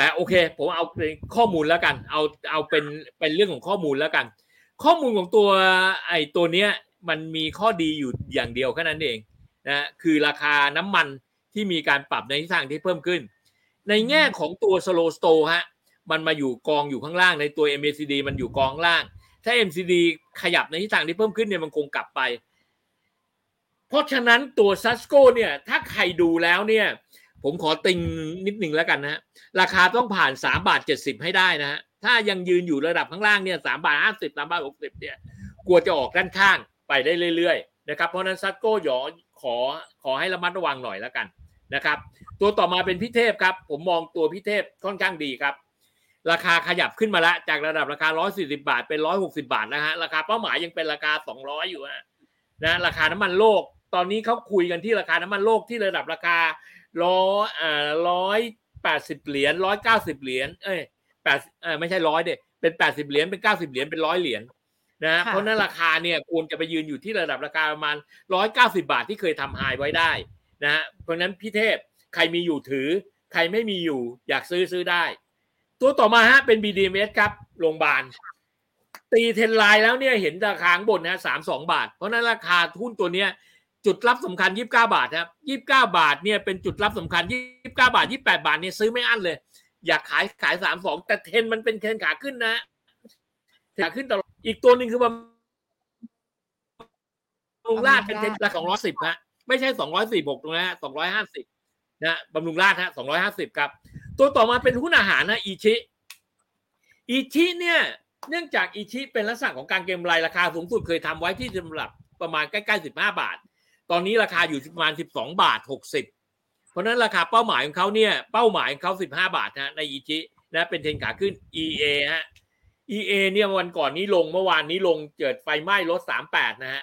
แต่โอเค ผมเอาเป็นข้อมูลแล้วกัน เอาเอาเป็นเป็นเรื่องของข้อมูลแล้วกัน ข้อมูลของตัวไอตัวเนี้ยมันมีข้อดีอยู่อย่างเดียวแค่นั้นเองนะคือราคาน้ำมันที่มีการปรับในทิศทางที่เพิ่มขึ้น ในแง่ของตัว slow store ฮะมันมาอยู่กองอยู่ข้างล่างในตัว MACD มันอยู่กองล่าง ถ้า MCD ขยับในทิศทางที่เพิ่มขึ้นเนี่ยมันคงกลับไป เพราะฉะนั้นตัวซัสโกเนี่ยถ้าใครดูแล้วเนี่ย ผมขอติงนิดหนึ่งแล้วกันนะฮะราคาต้องผ่าน3บาท70ให้ได้นะฮะถ้ายังยืนอยู่ระดับข้างล่างเนี่ย3บาท50 3บสามบาท60เนี่ยกลัวจะออกด้านข้างไปได้เรื่อยๆนะครับเพราะนั้นซัสโกหยอขอขอให้ระมัดระวังหน่อยแล้วกันนะครับ ตัวต่อมาเป็นพิเทพครับ ผมมองตัวพิเทพค่อนข้างดีครับ ราคาขยับขึ้นมาแล้วจากระดับราคา 140 บาทเป็น 160 บาทนะฮะราคาเป้าหมายยังเป็นราคา 200 อยู่นะนะราคาน้ำมันโลก ตอนนี้เขาคุยกันที่ราคาน้ำมันโลกที่ระดับราคา ร้อยอ่าร้อยแปดสิบเหรียญร้อยเก้าสิบเหรียญเอ้ยแปดเออไม่ใช่ร้อยเด็เป็นแปดสิบเหรียญเป็นเก้าสิบเหรียญเป็นร้อยเหรียญนะเพราะนั้นราคาเนี่ยควรจะไปยืนอยู่ที่ระดับราคาประมาณร้อยเก้าสิบาทที่เคยทำไฮไว้ได้นะฮะเพราะนั้นพี่เทพใครมีอยู่ถือ ใครไม่มีอยู่อยากซื้อซื้อได้ ตัวต่อมาฮะเป็น BDMs ครับโรงพยาบาลตีเทนไลน์แล้วเนี่ยเห็นราคาบนนะสามสองบาท เพราะนั้นราคาหุ้นตัวเนี้ย จุดรับสำคัญยี่บเก้าบาทครับยี่บเก้าบาทเนี่ยเป็นจุดรับสำคัญยี่บเก้าบาทยี่แปดบาทเนี่ยซื้อไม่อั้นเลย อยากขายขายสามสองแต่เทนมันเป็นเทนขาขึ้นนะขาขึ้นตลอดอีกตัวหนึ่งคือบำรุงราชเป็นเทนละสองร้อยสิบฮะไม่ใช่สองร้อยสี่หกตรงนี้สองร้อยห้าสิบนะบำรุงราชฮะสองร้อยห้าสิบครับ ตัวต่อมาเป็นหุ้นอาหารนะอีชิอีชิเนี่ย เนื่องจากอีชิเป็นลักษณะของการเก็งกำไรราคาสูงสุดเคยทำไว้ที่สำหรับประมาณใกล้ๆสิบห้าบาท ตอนนี้ราคาอยู่ประมาณสิบสองบาทหกสิบเพราะนั้นราคาเป้าหมายของเขาเนี่ย เป้าหมายของเขาสิบห้าบาทนะในอีชินะเป็นเทนขาขึ้น EA ฮะ EA เนี่ยวันก่อนนี้ลงเมื่อวานนี้ลงเกิดไฟไหม้รถ 38 นะฮะ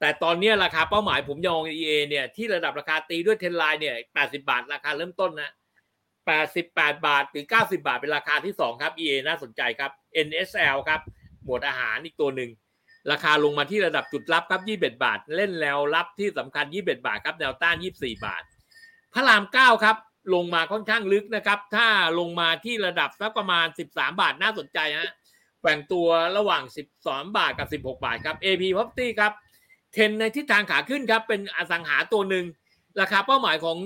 แต่ตอนนี้ราคาเป้าหมายผมยอง EA เนี่ยที่ระดับราคาตีด้วยเทนไลน์เนี่ย 80 บาท ราคาเริ่มต้นนะ88 บาทถึง90 บาทเป็นราคาที่ 2 ครับ EA น่าสนใจครับ NSL ครับ หมวดอาหารอีกตัวหนึ่ง ราคาลงมาที่ระดับจุดรับครับ 21 บาท เล่นแล้วรับที่สำคัญ 21 บาทครับ แนวต้าน 24 บาท พระราม 9 ครับ ลงมาค่อนข้างลึกนะครับ ถ้าลงมาที่ระดับสักประมาณ 13 บาทน่าสนใจฮะแกว่งตัวระหว่าง 12 บาทกับ 16 บาทครับ AP Property ครับเทนในทิศทางขาขึ้นครับ เป็นอสังหาตัวหนึ่ง ราคาเป้าหมายของ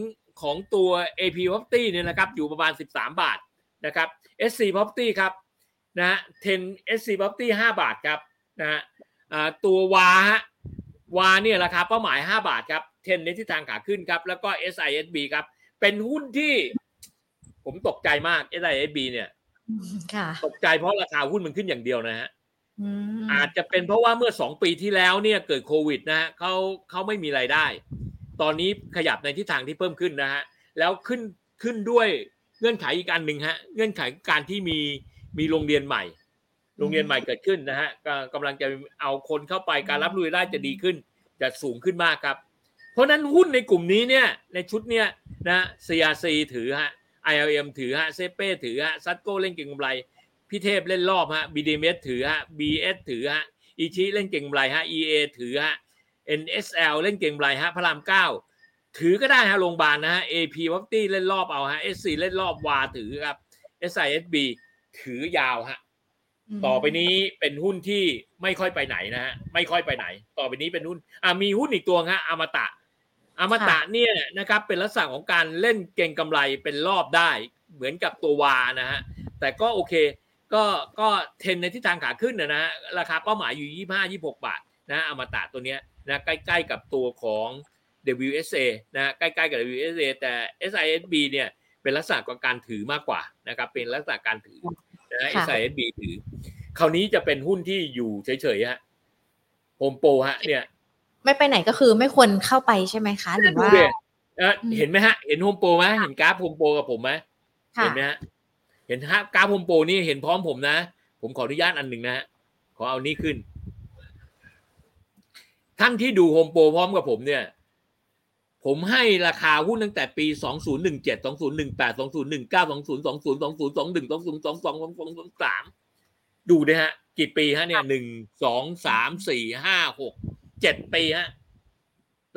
ของตัว AP Property เนี่ยนะครับ อยู่ประมาณ 13 บาทนะครับ SC Property ครับนะฮะเทน SC Property 5 บาทครับนะฮะ ตัววาฮะวาเนี่ยราคาเป้าหมาย 5 บาทครับเทนในทิศทางขาขึ้นครับ แล้วก็ SISB ครับ เป็นหุ้นที่ผมตกใจมาก SISB เนี่ยตกใจเพราะราคาหุ้นมันขึ้นอย่างเดียวนะฮะอาจจะเป็นเพราะว่าเมื่อสองปีที่แล้วเนี่ยเกิดโควิดนะฮะเขาเขาไม่มีไรายได้ ตอนนี้ขยับในทิศทางที่เพิ่มขึ้นนะฮะแล้วขึ้นขึ้นด้วยเงื่อนไขอีกอันหนึ่งฮะเงื่อนไขการที่มีมีโรงเรียนใหม่ โรงเรียนใหม่เกิดขึ้นนะฮะกำลังจะเอาคนเข้าไปการรับรู้ได้จะดีขึ้น จะสูงขึ้นมากครับ เพราะนั้นหุ้นในกลุ่มนี้เนี่ยในชุดเนี้ยนะ CRC ถือฮะ ILM ถือฮะเซเป้ถือฮะซัตโก้เล่นเก่งกำไรพี่เทพเล่นรอบฮะ BDMs ถือฮะ BS ถือฮะอีชิเล่นเก่งกำไรฮะ EA ถือฮะ NSL เล่นเก่งกำไรฮะพระรามเก้าถือก็ได้ฮะโรงพยาบาลนะฮะ AP w a p t y เล่นรอบเอาฮะ SC เล่นรอบวาถือครับ SISB ถือยาวฮะ ต่อไปนี้เป็นหุ้นที่ไม่ค่อยไปไหนนะฮะไม่ค่อยไปไหน ต่อไปนี้เป็นหุ้นอ่ามีหุ้นอีกตัวฮะอมตะอมตะเนี่ยนะครับเป็นลักษณะของการเล่นเก่งกำไรเป็นรอบได้ เหมือนกับตัววานะฮะแต่ก็โอเค ก็ก็เทรนในทิศทางขาขึ้นนะฮะราคาเป้าหมายอยู่ 25 26 บาทนะอมตะตัวเนี้ยนะใกล้ๆกับตัวของ WSA นะใกล้ๆกับ WSA แต่ SISB เนี่ยเป็นลักษณะของการถือมากกว่านะครับเป็นลักษณะการถือ นะค่ะ SISB ถือคราวนี้จะเป็นหุ้นที่อยู่เฉยๆฮะโฮมโปรฮะ เนี่ย ไม่ไปไหนก็คือไม่ควรเข้าไปใช่ไหมคะ หรือว่าดูดิเอ่ออมเห็นไหมฮะ เห็นโฮมโปรไหมเห็นกราฟโฮมโปรกับผมไหมค่ะเห็นไหมฮะเห็นฮะกราฟโฮมโปรนี่เห็นพร้อมผมนะ ผมขออนุญาตอันหนึ่งนะฮะขอเอานี่ขึ้นท่านที่ดูโฮมโปรพร้อมกับผมเนี่ย ผมให้ราคาหุ้นตั้งแต่ปี 2017 2018 2019 2020 2021 2022 2023 ดูนะฮะ กี่ปีฮะเนี่ยหนึ่งสองสามสี่ห้าหกเจ็ดปีฮะ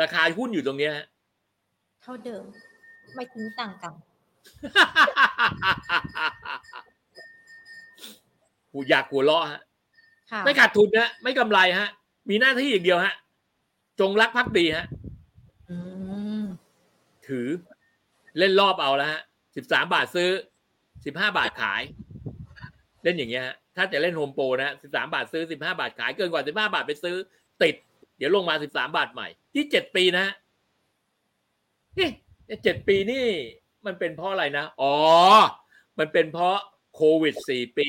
ราคาหุ้นอยู่ตรงเนี้ยฮะ เท่าเดิม ไม่ทิ้งต่างกันหูอยากหัวเราะฮะ ไม่ขาดทุนนะไม่กำไรฮะ มีหน้าที่อย่างเดียวฮะ จงรักภักดีฮะ ถือ เล่นรอบเอาแล้วฮะสิบสามบาทซื้อสิบห้าบาทขาย เล่นอย่างเงี้ยฮะถ้าจะเล่นโฮมโปรนะสิบสามบาทซื้อสิบห้าบาทขายเกินกว่าสิบห้าบาทไปซื้อ ติด เดี๋ยวลงมาสิบสามบาทใหม่ ที่เจ็ดปีนะฮะนี่เจ็ดปีนี่มันเป็นเพราะอะไรนะ อ๋อ มันเป็นเพราะโควิดสี่ปี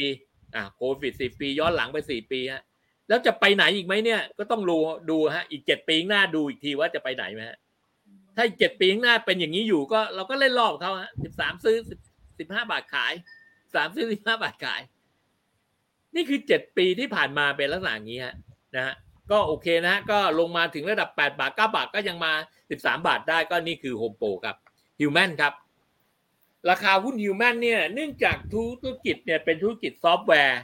อะโควิดสี่ปี ย้อนหลังไปสี่ปีฮะ แล้วจะไปไหนอีกไหมเนี่ย ก็ต้องดูดูฮะ อีกเจ็ดปีหน้าดูอีกทีว่าจะไปไหนไหมฮะ ถ้าเจ็ดปีข้างหน้าเป็นอย่างนี้อยู่ก็เราก็เล่นรอบเขาฮะสิบสามซื้อสิบห้าบาทขายสามซื้อสิบห้าบาทขาย นี่คือเจ็ดปีที่ผ่านมาเป็นลักษณะนี้ฮะนะฮะก็โอเคนะฮะก็ลงมาถึงระดับแปดบาทเก้าบาทก็ยังมาสิบสามบาทได้ก็นี่คือโฮมโปรครับฮิวแมนครับ ราคาหุ้นฮิวแมนเนี่ยเนื่องจากธุรกิจเนี่ยเป็นธุรกิจซอฟต์แวร์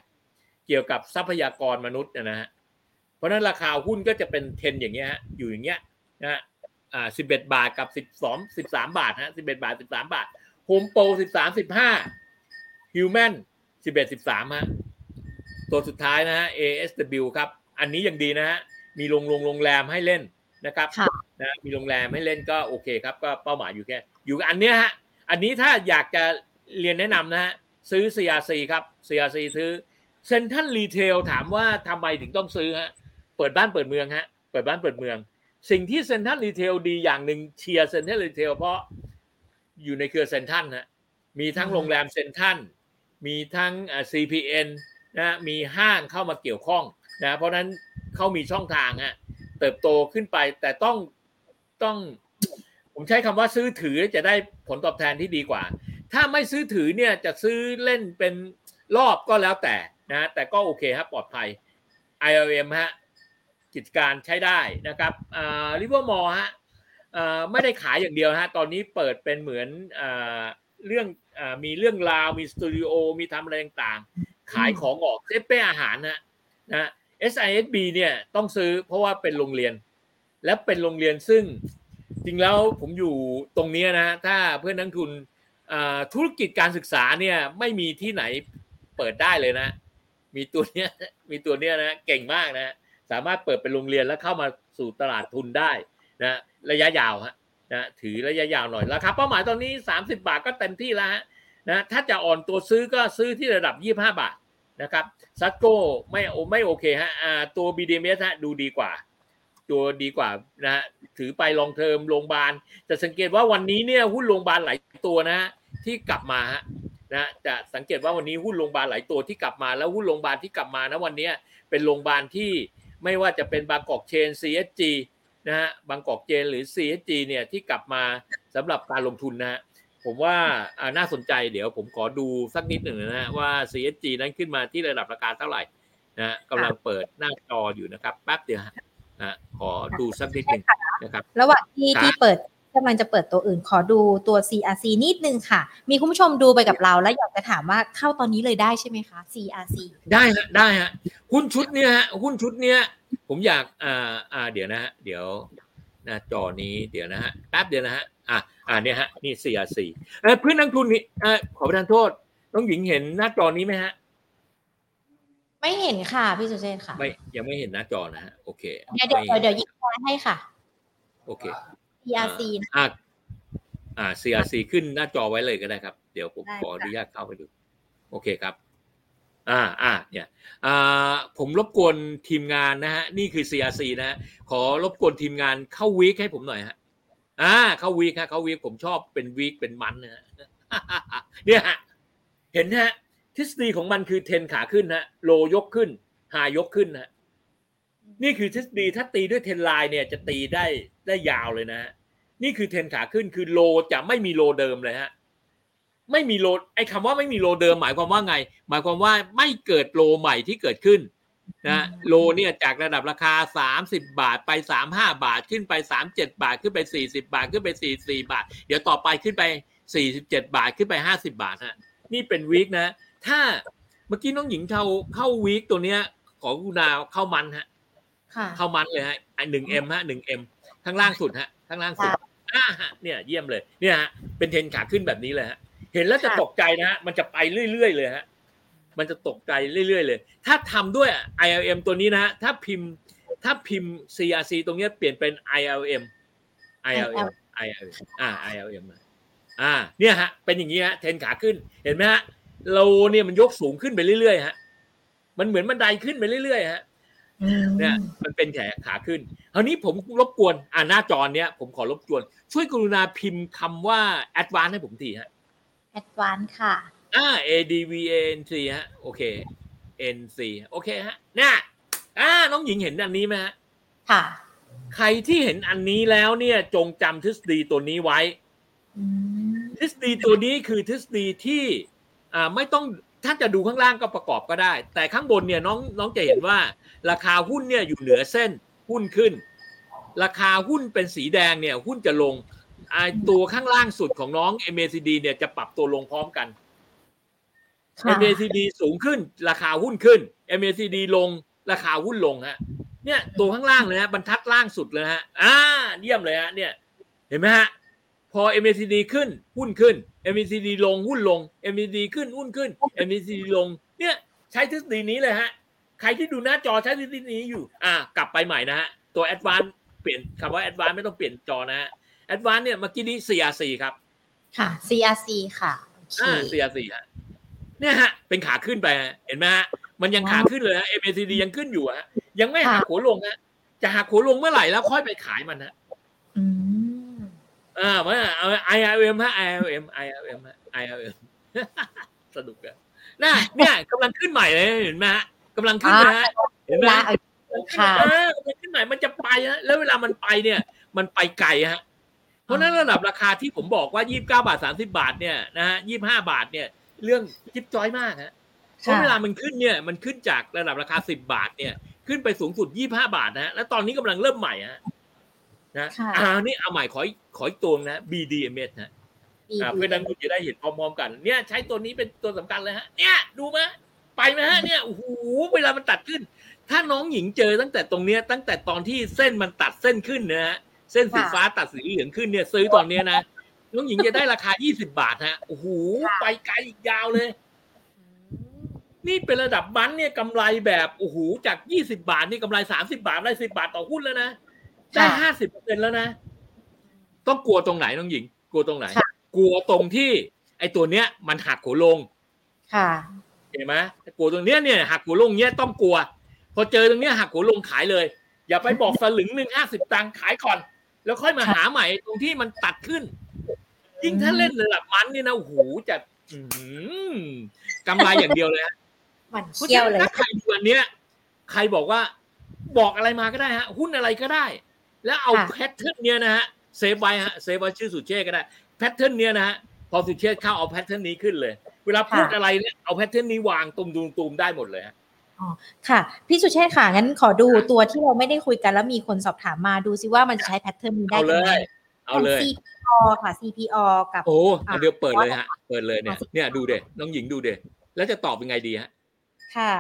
เกี่ยวกับทรัพยากรมนุษย์นะฮะเพราะนั้นราคาหุ้นก็จะเป็นเทนอย่างเงี้ยฮะอยู่อย่างเงี้ยนะฮะ อ่าสิบเอ็ดบาทกับสิบสองสิบสามบาทฮะสิบเอ็ดบาทสิบสามบาทโฮมโปรสิบสามสิบห้าฮิวแมนสิบเอ็ดสิบสามฮะตัวสุดท้ายนะฮะ ASW ครับ อันนี้ยังดีนะฮะมีโรงโรงโรงแรมให้เล่นนะครับค่ะนะมีโรงแรมให้เล่นก็โอเคครับ ก็เป้าหมายอยู่แค่ อยู่กับอันเนี้ยฮะอันนี้ถ้าอยากจะเรียนแนะนำนะฮะซื้อ CRC ครับ CRC ซื้อเซ็นทรัลรีเทลถามว่าทำไมถึงต้องซื้อฮะเปิดบ้านเปิดเมืองฮะเปิดบ้านเปิดเมือง สิ่งที่เซ็นทรัลรีเทลดีอย่างหนึ่งเชียร์เซ็นทรัลรีเทลเพราะอยู่ในเครือเซ็นทรัลฮะมีทั้งโรงแรมเซ็นทรัลมีทั้งอ่า CPN นะมีห้างเข้ามาเกี่ยวข้องนะเพราะฉะนั้นเขามีช่องทางฮะเติบโตขึ้นไปแต่ต้องต้อง ผมใช้คำว่าซื้อถือจะได้ผลตอบแทนที่ดีกว่า ถ้าไม่ซื้อถือเนี่ยจะซื้อเล่นเป็นรอบก็แล้วแต่นะแต่ก็โอเคครับปลอดภัย IOM ฮะ กิจการใช้ได้นะครับริเวอร์มอลฮะไม่ได้ขายอย่างเดียวฮะตอนนี้เปิดเป็นเหมือนอเรื่องอมีเรื่องราวมีสตูดิโอมีทำอะไรต่างๆ ขายของออกเซฟเป้อาหารนะนะ SISB เนี่ยต้องซื้อเพราะว่าเป็นโรงเรียน และเป็นโรงเรียนซึ่งจริงแล้วผมอยู่ตรงนี้นะถ้าเพื่อนนักทุนธุรกิจการศึกษาเนี่ยไม่มีที่ไหนเปิดได้เลยนะ มีตัวเนี้ยมีตัวเนี้ยนะเก่งมากนะ สามารถเปิดเป็นโรงเรียนแล้วเข้ามาสู่ตลาดทุนได้นะระยะยาวฮะนะถือระยะยาวหน่อยราคาเป้าหมายตอนนี้ 30 บาทก็เต็มที่แล้วฮะนะถ้าจะอ่อนตัวซื้อก็ซื้อที่ระดับ 25 บาทนะครับซัตโก้ไม่โอไม่โอเคฮะอ่าตัว BDMs ฮะดูดีกว่า ตัวดีกว่านะฮะถือไปลองเทอมโรงพยาบาลจะสังเกตว่าวันนี้เนี่ยหุ้นโรงพยาบาลหลายตัวนะฮะที่กลับมาฮะนะจะสังเกตว่าวันนี้หุ้นโรงพยาบาลหลายตัวที่กลับมาแล้วหุ้นโรงพยาบาลที่กลับมานะวันนี้เป็นโรงพยาบาลที่ ไม่ว่าจะเป็นบางกอกเชน CSG นะฮะบางกอกเชนหรือ CSG เนี่ยที่กลับมาสำหรับการลงทุนนะฮะผมว่าอ่าน่าสนใจเดี๋ยวผมขอดูสักนิดหนึ่งนะฮะว่า CSG นั้นขึ้นมาที่ระดับราคาเท่าไหร่นะฮะกำลังเปิดหน้าจออยู่นะครับแป๊บเดียวฮะนะขอดูสักนิดหนึ่งนะครับ ระหว่างที่ครับที่เปิด กำลังจะเปิดตัวอื่นขอดูตัว CRC นิดนึงค่ะ มีคุณผู้ชมดูไปกับเรา แล้วอยากจะถามว่าเข้าตอนนี้เลยได้ใช่ไหมคะ CRC ได้ฮะได้ฮะหุ้นชุดเนี้ยฮะหุ้นชุดเนี้ยผมอยากอ่าอ่าเดี๋ยวนะฮะเดี๋ยวหน้าจอนี้เดี๋ยวนะฮะแป๊บเดียวนะฮะอ่าอ่าเนี่ยฮะนี่ CRC เออเพื่อนนักทุนนี่เออขอประทานโทษน้องหญิงเห็นหน้าจอนี้ไหมฮะไม่เห็นค่ะพี่สุเชษฐ์ค่ะไม่ยังไม่เห็นหน้าจอนะฮะโอเค เดี๋ยวเดี๋ยวไม่เดี๋ยวยิงแชร์ให้ค่ะ โอเค CRC นะอ่าอ่า CRC ขึ้นหน้าจอไว้เลยก็ได้ครับ เดี๋ยวผมได้ขออค่ะนุญาตเข้าไปดู โอเคครับ อ่าอ่าเนี่ยอ่าผมรบกวนทีมงานนะฮะ นี่คือ CRC นะฮะ ขอรบกวนทีมงานเข้าวีคให้ผมหน่อยฮะ อ่า เข้าวีคฮะเข้าวีคผมชอบเป็นวีคเป็นมันนะฮะเนี่ยฮะ เห็นฮะทฤษฎีของมันคือเทนขาขึ้นฮะ โลยกขึ้น หายกขึ้นนะฮะ นี่คือทฤษฎีถ้าตีด้วยเทนไลน์เนี่ยจะตีได้ได้ยาวเลยนะฮะนี่คือเทนขาขึ้นคือโลจะไม่มีโลเดิมเลยฮะไม่มีโลไอ้คำว่าไม่มีโลเดิมหมายความว่าไง หมายความว่าไม่เกิดโลใหม่ที่เกิดขึ้นนะโลเนี่ยจากระดับราคา 30 บาทไป 35 บาทขึ้นไป 37 บาทขึ้นไป 40 บาทขึ้นไป 44 บาท เดี๋ยวต่อไปขึ้นไป 47 บาทขึ้นไป 50 บาทฮะนี่เป็นวีคนะ ถ้าเมื่อกี้น้องหญิงเข้าเข้าวีคตัวเนี้ยของกุณาเข้ามันฮะ เข้ามันเลยฮะหนึ่งเอ็มฮะหนึ่งเอ็มข้างล่างสุดฮะข้างล่างสุดค่ะอ่าฮะเนี่ยเยี่ยมเลยเนี่ยฮะเป็นเทรนขาขึ้นแบบนี้เลยฮะเห็นแล้วจะค่ะตกใจนะฮะมันจะไปเรื่อยๆเลยฮะมันจะตกใจเรื่อยๆเลย ถ้าทำด้วย ILM ตัวนี้นะฮะถ้าพิมพ์ถ้าพิมพ์ CRC ตรงเนี้ยเปลี่ยนเป็น ILM ILM ILM อ่า ILM นะอ่าเนี่ยฮะเป็นอย่างนี้ฮะเทรนขาขึ้นเห็นไหมฮะโลเนี่ยมันยกสูงขึ้นไปเรื่อยๆฮะมันเหมือนบันไดขึ้นไปเรื่อยๆฮะอืม เนี่ยมันเป็นแขนขาขึ้นคราวนี้ผมรบกวนอ่าหน้าจอเนี้ยผมขอรบกวน ช่วยกรุณาพิมพ์คำว่า advance ให้ผมทีฮะแอดวานค่ะอ่า a d v a n c ฮะโอเค n c โอเคฮะเนี่ยอ่าน้องหญิงเห็นอันนี้ไหมฮะค่ะ ใครที่เห็นอันนี้แล้วเนี่ย จงจำทฤษฎีตัวนี้ไว้อืมทฤษฎีตัวนี้คือทฤษฎีที่อ่าไม่ต้อง ถ้าจะดูข้างล่างก็ประกอบก็ได้ แต่ข้างบนเนี่ยน้องน้องจะเห็นว่า ราคาหุ้นเนี่ยอยู่เหนือเส้นหุ้นขึ้น ราคาหุ้นเป็นสีแดงเนี่ยหุ้นจะลงไอตัวข้างล่างสุดของน้อง MACD เนี่ยจะปรับตัวลงพร้อมกันค่ะ MACD สูงขึ้น ราคาหุ้นขึ้น MACD ลงราคาหุ้นลงฮะเนี่ยตัวข้างล่างเลยฮะบรรทัดล่างสุดเลยฮะอ่าเยี่ยมเลยฮะเนี่ยเห็นไหมฮะพอ MACD ขึ้นหุ้นขึ้น MACD ลงหุ้นลง MACD ขึ้นหุ้นขึ้น MACD ลง เนี่ยใช้ทฤษฎีนี้เลยฮะ ใครที่ดูหน้าจอใช้ทฤษฎีนี้อยู่ อ่ากลับไปใหม่นะฮะ ตัว Advance เปลี่ยนคำว่า Advance ไม่ต้องเปลี่ยนจอนะฮะ Advance เนี่ยเมื่อกี้นี้ CRC ครับ ค่ะ CRC ค่ะโอเคอ่า CRC ฮะเนี่ยฮะ เป็นขาขึ้นไปฮะเห็นไหมฮะ มันยังขาขึ้นเลยฮะ MACD ยังขึ้นอยู่ฮะ ยังไม่หักหัวลงฮะ จะหักหัวลงเมื่อไหร่แล้วค่อยไปขายมันฮะ อืม อ่ามาเอา IRM ฮะ IRM IRM ฮะ IRM สนุกอะน่ะเนี่ยกำลังขึ้นใหม่เลยเห็นไหมฮะกำลังขึ้นนะฮะเห็นไหมลาเอาค่ะเออมันขึ้นใหม่มันจะไปฮะแล้วเวลามันไปเนี่ย มันไปไกลฮะเพราะฉะนั้นระดับราคาที่ผมบอกว่า 29 บาท 30 บาทเนี่ยนะฮะ25 บาทเนี่ย เรื่องจิ๊บจ้อยมากฮะเพราะเวลามันขึ้นเนี่ยมันขึ้นจากระดับราคา 10 บาทเนี่ยขึ้นไปสูงสุด 25 บาทนะฮะแล้วตอนนี้กำลังเริ่มใหม่ฮะ นะค่ะอ่านี่เอาใหม่ขออีกขออีกตัวนะ BDMs นะอ่าเพื่อนนักลงทุนจะได้เห็นพร้อมๆกัน เนี่ยใช้ตัวนี้เป็นตัวสำคัญเลยฮะ เนี่ยดูไหมไปไหมฮะเนี่ยโอ้โหเวลามันตัดขึ้น ถ้าน้องหญิงเจอตั้งแต่ตรงเนี้ยตั้งแต่ตอนที่เส้นมันตัดเส้นขึ้นนะฮะเส้นสีฟ้าตัดสีเหลืองขึ้นเนี่ยซื้อตอนเนี้ยนะน้องหญิงจะได้ราคา 20 บาทฮะโอ้โหไปไกลอีกยาวเลย นี่เป็นระดับบันเนี่ยกำไรแบบโอ้โหจาก 20 บาทนี่กำไร 30 บาทได้ 10 บาทต่อหุ้นแล้วนะ ได้50เปอร์เซ็นต์แล้วนะ ต้องกลัวตรงไหนน้องหญิง กลัวตรงไหนค่ะกลัวตรงที่ ไอ้ตัวเนี้ย มันหักหัวลง ค่ะเห็นไหมกลัวตรงเนี้ยเนี่ยหักหัวลงเนี้ยต้องกลัว พอเจอตรงเนี้ยหักหัวลงขายเลย อย่าไปบอกสลึงหนึ่งห้าสิบตังค์ขายก่อน แล้วค่อยมาหาใหม่ตรงที่มันตัดขึ้น ยิ่งถ้าเล่นระดับมันนี่นะโอ้โหจะอื้อหือกำไรอย่างเดียวเลยฮะมันเพราะเชี่ยฉะวนั้นเลยถ้าใครดูอันเนี้ย ใครบอกว่า บอกอะไรมาก็ได้ฮะ หุ้นอะไรก็ได้ แล้วเอาค่ะ pattern เนี้ยนะฮะ save ไว้ฮะ save ไว้ชื่อสุเชษฐ์ก็ได้pattern เนี้ยนะฮะพอสุเชษฐ์เข้าเอา pattern นี้ขึ้นเลย เวลาพูดอะไรเนี่ยเอา pattern นี้วางตุมตุมตุมได้หมดเลยฮะค่ะพี่สุเชษฐ์ค่ะงั้นขอดูตัวที่เราไม่ได้คุยกันแล้วมีคนสอบถามมาดูซิว่ามันจะใช้ pattern นี้ได้ไหม เอาเลย เอาเลย CPO ค่ะ CPO กับโอ้อะเดี๋ยวเปิดเลยฮะเปิดเลยเนี่ยอะเนี่ยดู day น้องหญิงดู day แล้วจะตอบยังไงดีฮะค่ะ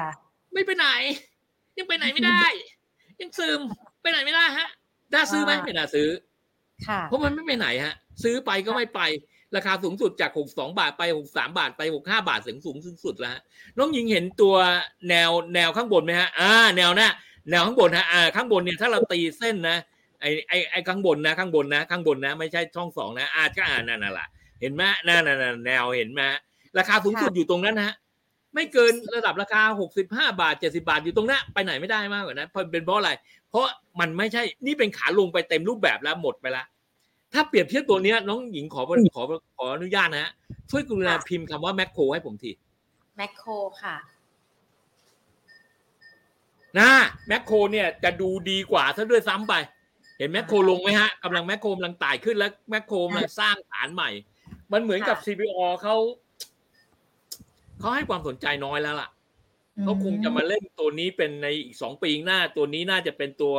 ไม่ไปไหน ยังไปไหนไม่ได้ ยังซึมไปไหนไม่ได้ฮะ น่าซื้อไหมอ่าไม่น่าซื้อค่ะเพราะมันไม่ไปไหนฮะ ซื้อไปก็ไม่ไป ราคาสูงสุดจากหกสองบาทไปหกสามบาทไปหกห้าบาทสูงสูงสุดแล้วฮะน้องหญิงเห็นตัวแนวแนวข้างบนไหมฮะ อ่า แนวหน้าแนวข้างบนฮะอ่าข้างบนเนี่ยถ้าเราตีเส้นนะไอไอไอข้างบนนะ ข้างบนนะ ข้างบนนะ ไม่ใช่ช่องสองนะอาจก็อ่านนั่นน่ะล่ะเห็นไหมนั่นน่ะน่ะแนวเห็นไหมฮะราคาสูงสุดอยู่ตรงนั้นนะฮะ ไม่เกินระดับราคาหกสิบห้าบาทเจ็ดสิบาทอยู่ตรงนั้นไปไหนไม่ได้มากกว่านั้นเพราะเป็นเพราะอะไร เพราะมันไม่ใช่นี่เป็นขาลงไปเต็มรูปแบบแล้วหมดไปแล้วถ้าเปรียบเทียบตัวเนี้ยน้องหญิงขอขอขออนุญาตนะฮะช่วยกรุณาพิมพ์คำว่าแมคโครให้ผมทีแมคโครค่ะนะแมคโครเนี่ยจะดูดีกว่าซะด้วยซ้ำไป เห็นแมคโครลงไหมฮะกำลังแมคโครกำลังไต่ขึ้นแล้วแมคโครกำลังสร้างฐานใหม่ มันเหมือนกับค่ะ CPO เขา เขาให้ความสนใจน้อยแล้วล่ะเขาคงจะมาเล่นตัวนี้เป็นในอีกสองปีข้างหน้าตัวนี้น่าจะเป็นตัว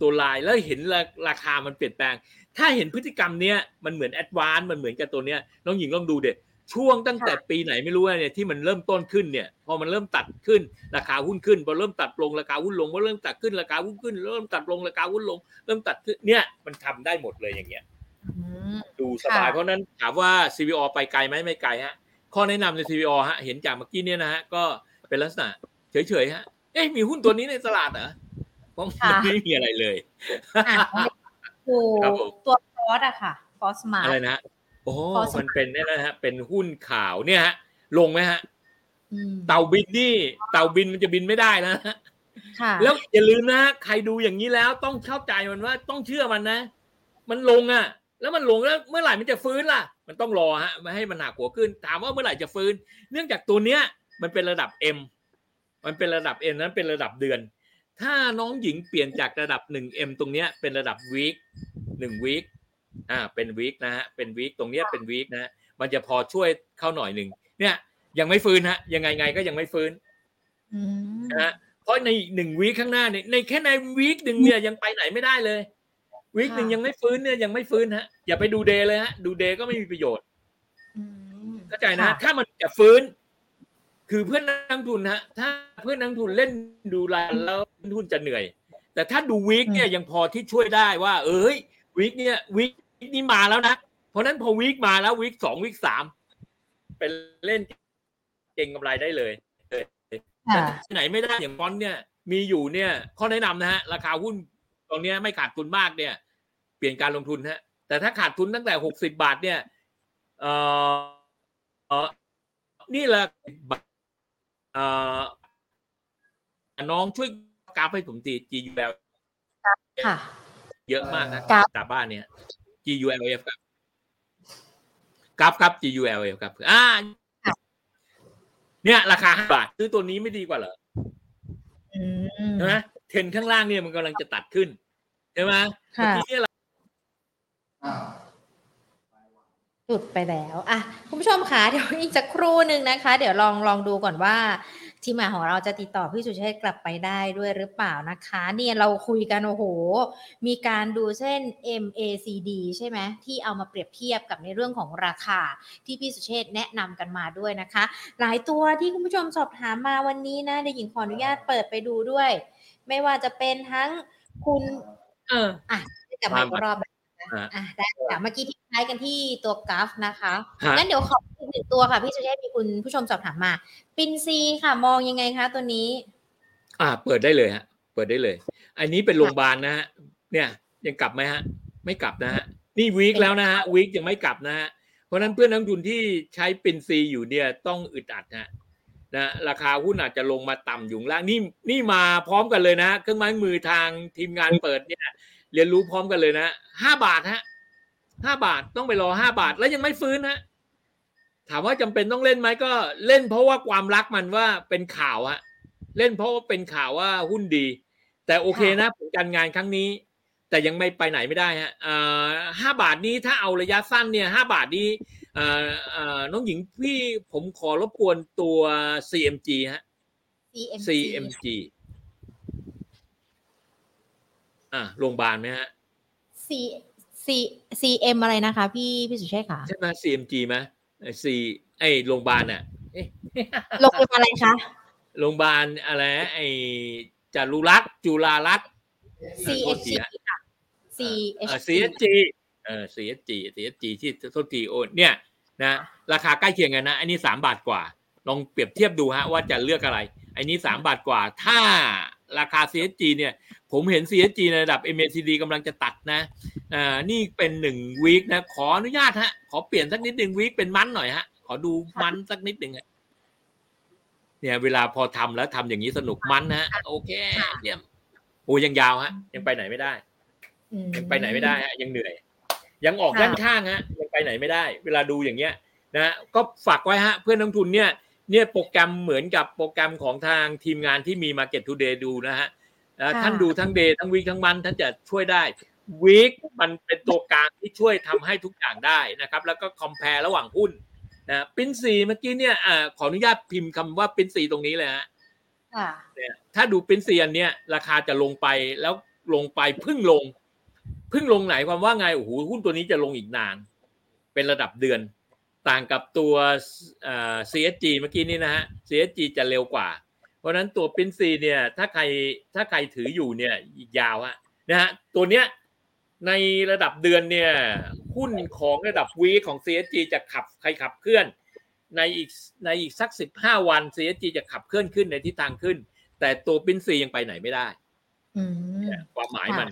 ตัวลายแล้วเห็นราราคามันเปลี่ยนแปลง ถ้าเห็นพฤติกรรมเนี้ยมันเหมือนแอดวานมันเหมือนกับตัวเนี้ยน้องหญิงลองดูเด็ดช่วงตั้งแต่ปีไหนไม่รู้เนี่ยที่มันเริ่มต้นขึ้นเนี่ย พอมันเริ่มตัดขึ้นราคาหุ้นขึ้นพอเริ่มตัดลงราคาหุ้นลงพอเริ่มตัดขึ้นราคาหุ้นขึ้น เริ่มตัดลงราคาหุ้นลง เริ่มตัดขึ้นเนี่ยมันทำได้หมดเลยอย่างเงี้ยอืมดูสบายค่ะเพราะฉะนั้นถามว่า CVO ไปไกลไหมไม่ไกลฮะ ข้อแนะนำใน CVO ฮะเห็นจากเมื่อกี้เนี่ยนะฮะก็เป็นลักษณะเฉยๆฮะเอ๊ะมีหุ้นตัวนี้ในตลาดเหรอเพราะมันไม่มีอะไรเลยอะโอ้ครับผมตัวฟอสอะค่ะฟอสมาอะไรนะโอ้พอสมัครมันเป็นเนี่ยนะฮะเป็นหุ้นข่าวเนี่ยฮะ ลงไหมฮะอืมเต่าบินนี่เต่าบินมันจะบินไม่ได้นะฮะค่ะแล้วอย่าลืมนะใครดูอย่างนี้แล้วต้องเข้าใจมันว่าต้องเชื่อมันนะ มันลงอะ แล้วมันลงแล้วเมื่อไหร่มันจะฟื้นล่ะ มันต้องรอฮะไม่ให้มันหักหัวขึ้น ถามว่าเมื่อไหร่จะฟื้น เนื่องจากตัวเนี้ยมันเป็นระดับ M มันเป็นระดับ M นั้นเป็นระดับเดือน ถ้าน้องหญิงเปลี่ยนจากระดับ 1M ตรงเนี้ยเป็นระดับ week 1 week อ่าเป็น week นะฮะเป็น week ตรงเนี้ยเป็น week นะฮะมันจะพอช่วยเข้าหน่อยหนึ่งเนี่ยยังไม่ฟื้นฮะยังไงไงก็ยังไม่ฟื้นอืมนะฮะเพราะในอีกหนึ่งวีคข้างหน้าเนี่ยในแค่ในweek หนึ่งเนี่ยยังไปไหนไม่ได้เลย week หนึ่งยังไม่ฟื้นเนี่ยยังไม่ฟื้นฮะอย่าไปดู day เลยฮะดู day ก็ไม่มีประโยชน์อืมเข้าใจนะค่ฮะถ้ามันจะฟื้น คือเพื่อนนักลงทุนฮะถ้าเพื่อนนักลงทุนเล่นดูรายแล้วนักลงทุนจะเหนื่อย แต่ถ้าดู week เนี่ยยังพอที่ช่วยได้ว่า เอ้ย week เนี่ย week นี้มาแล้วนะเพราะฉะนั้นพอ week มาแล้ว week สอง week สามเป็นเล่นเก็งกำไรได้เลยค่ะที่ไหนไม่ได้อย่างฟอนต์เนี่ย มีอยู่เนี่ย ข้อแนะนำนะฮะราคาหุ้น ตรงเนี้ยไม่ขาดทุนมากเนี่ย เปลี่ยนการลงทุนฮะ แต่ถ้าขาดทุนตั้งแต่หกสิบาทเนี่ยเอ่อเอ่อนี่แหละเอ่อน้องช่วยกราฟให้ผมตี GUL ค่ะเยอะมากนะกราฟตาบ้านเนี่ย GULF ครับกราฟครับ GULF ครับอ่าเนี่ย ราคาห้าบาทซื้อตัวนี้ไม่ดีกว่าเหรออืมใช่ไหม เทรนข้างล่างเนี่ยมันกำลังจะตัดขึ้นใช่ไหมค่ะเมื่อกี้เนี่ยเราอ้าวหลุดไปแล้วอะคุณผู้ชมคะเดี๋ยวอีกสักครู่หนึ่งนะคะ เดี๋ยวลองลองดูก่อนว่า ทีมงานของเราจะติดต่อพี่สุเชษฐ์กลับไปได้ด้วยหรือเปล่านะคะ เนี่ยเราคุยกันโอ้โห มีการดูเส้น MACD ใช่ไหมที่เอามาเปรียบเทียบกับในเรื่องของราคาที่พี่สุเชษฐ์แนะนำกันมาด้วยนะคะ หลายตัวที่คุณผู้ชมสอบถามมาวันนี้นะเดี๋ยวหญิงขออนุญาตเปิดไปดูด้วย ไม่ว่าจะเป็นทั้งคุณ เออกลับมาอีกรอบนะอะอะได้ค่ะเมื่อกี้ทิ้งท้ายกันที่ตัวกราฟนะคะฮะงั้นเดี๋ยวขออีกหนึ่งตัวค่ะ พี่สุเชษฐ์มีคุณผู้ชมสอบถามมา ปินซีค่ะ มองยังไงคะตัวนี้ อ่า เปิดได้เลยฮะ เปิดได้เลย อันนี้เป็นโรงพยาบาลนะฮะ เนี่ยยังกลับไหมฮะ ไม่กลับนะฮะ นี่วีคแล้วนะฮะวีคยังไม่กลับนะฮะ เพราะฉะนั้นเพื่อนนักลงทุนที่ใช้ปินซีอยู่เนี่ยต้องอึดอัดฮะ นะราคาหุ้นอาจจะลงมาต่ำอยู่ข้างล่างนี่นี่มาพร้อมกันเลยนะเครื่องไม้มือทางทีมงานเปิดเนี่ยเรียนรู้พร้อมกันเลยนะห้าบาทฮะห้าบาทต้องไปรอห้าบาทแล้วยังไม่ฟื้นฮะถามว่าจำเป็นต้องเล่นไหมก็เล่นเพราะว่าความรักมันว่าเป็นข่าวฮะเล่นเพราะว่าเป็นข่าวว่าหุ้นดี แต่โอเคนะผลการงานครั้งนี้ แต่ยังไม่ไปไหนไม่ได้ฮะห้าบาทนี้ถ้าเอาระยะสั้นเนี่ยห้าบาทนี้เอ่อเอ่อ น้องหญิงพี่ผมขอรบกวนตัว CMG ฮะ CMC CMG อ่าโรงพยาบาลไหมฮะ C C CM อะไรนะคะ พี่พี่สุเชษฐ์ค่ะใช่ไหม CMG ไหมไอ้ C ไอ้โรงพยาบาลอะเอ๊ะโรงพยาบาลอะไรคะโรงพยาบาลอะไรนะไอ้จารุรักษ์จุฬารักษ์ CHG ค่ะเอ่อ CHG CSG เออ CSG CSG ที่โทษทีโอนเนี่ยนะราคาใกล้เคียงกันนะ อันนี้สามบาทกว่า ลองเปรียบเทียบดูฮะว่าจะเลือกอะไร อันนี้สามบาทกว่า ถ้าราคา CSG เนี่ย ผมเห็น CSG ในระดับ MACD กำลังจะตัดนะอ่านี่เป็นหนึ่งวีคนะ ขออนุญาตฮะ ขอเปลี่ยนสักนิดหนึ่งวีคเป็นมันหน่อยฮะ ขอดูมันสักนิดหนึ่งฮะเนี่ยเวลาพอทำแล้วทำอย่างนี้สนุกมันนะฮะโอเคเยี่ยมโอ้ยังยาวฮะ ยังไปไหนไม่ได้อืมยังไปไหนไม่ได้ฮะยังเหนื่อย ยังออกค่ะด้านข้างฮะยังไปไหนไม่ได้ เวลาดูอย่างเงี้ยนะฮะก็ฝากไว้ฮะเพื่อนนักทุนเนี่ยเนี่ยโปรแกรมเหมือนกับโปรแกรมของทางทีมงานที่มี Market Today ดูนะฮะเอ่อค่ะท่านดูทั้งเดย์ทั้งวีคทั้งมันท่านจะช่วยได้วีคมันเป็นตัวกลางที่ช่วยทำให้ทุกอย่างได้นะครับ แล้วก็คอมเพลระหว่างหุ้นนะปินซีเมื่อกี้เนี่ยอ่าขออนุญาตพิมพ์คำว่าปินซีตรงนี้เลยฮะค่ะเนี่ยถ้าดูเป็นเซียนเนี่ยราคาจะลงไปแล้วลงไปพึ่งลง พึ่งลงไหนความว่าไงโอ้โหหุ้นตัวนี้จะลงอีกนาน เป็นระดับเดือน ต่างกับตัวเอ่อ CSG เมื่อกี้นี้นะฮะ CSG จะเร็วกว่า เพราะฉะนั้นตัวปินซีเนี่ยถ้าใครถ้าใครถืออยู่เนี่ยอีกยาวฮะนะฮะตัวเนี้ยในระดับเดือนเนี่ยหุ้นของระดับวีของ CSG จะขับใครขับเคลื่อน ในอีกในอีกสักสิบห้าวัน CSG จะขับเคลื่อนขึ้นในทิศทางขึ้น แต่ตัวปินซียังไปไหนไม่ได้อืมเนี่ยความหมายมัน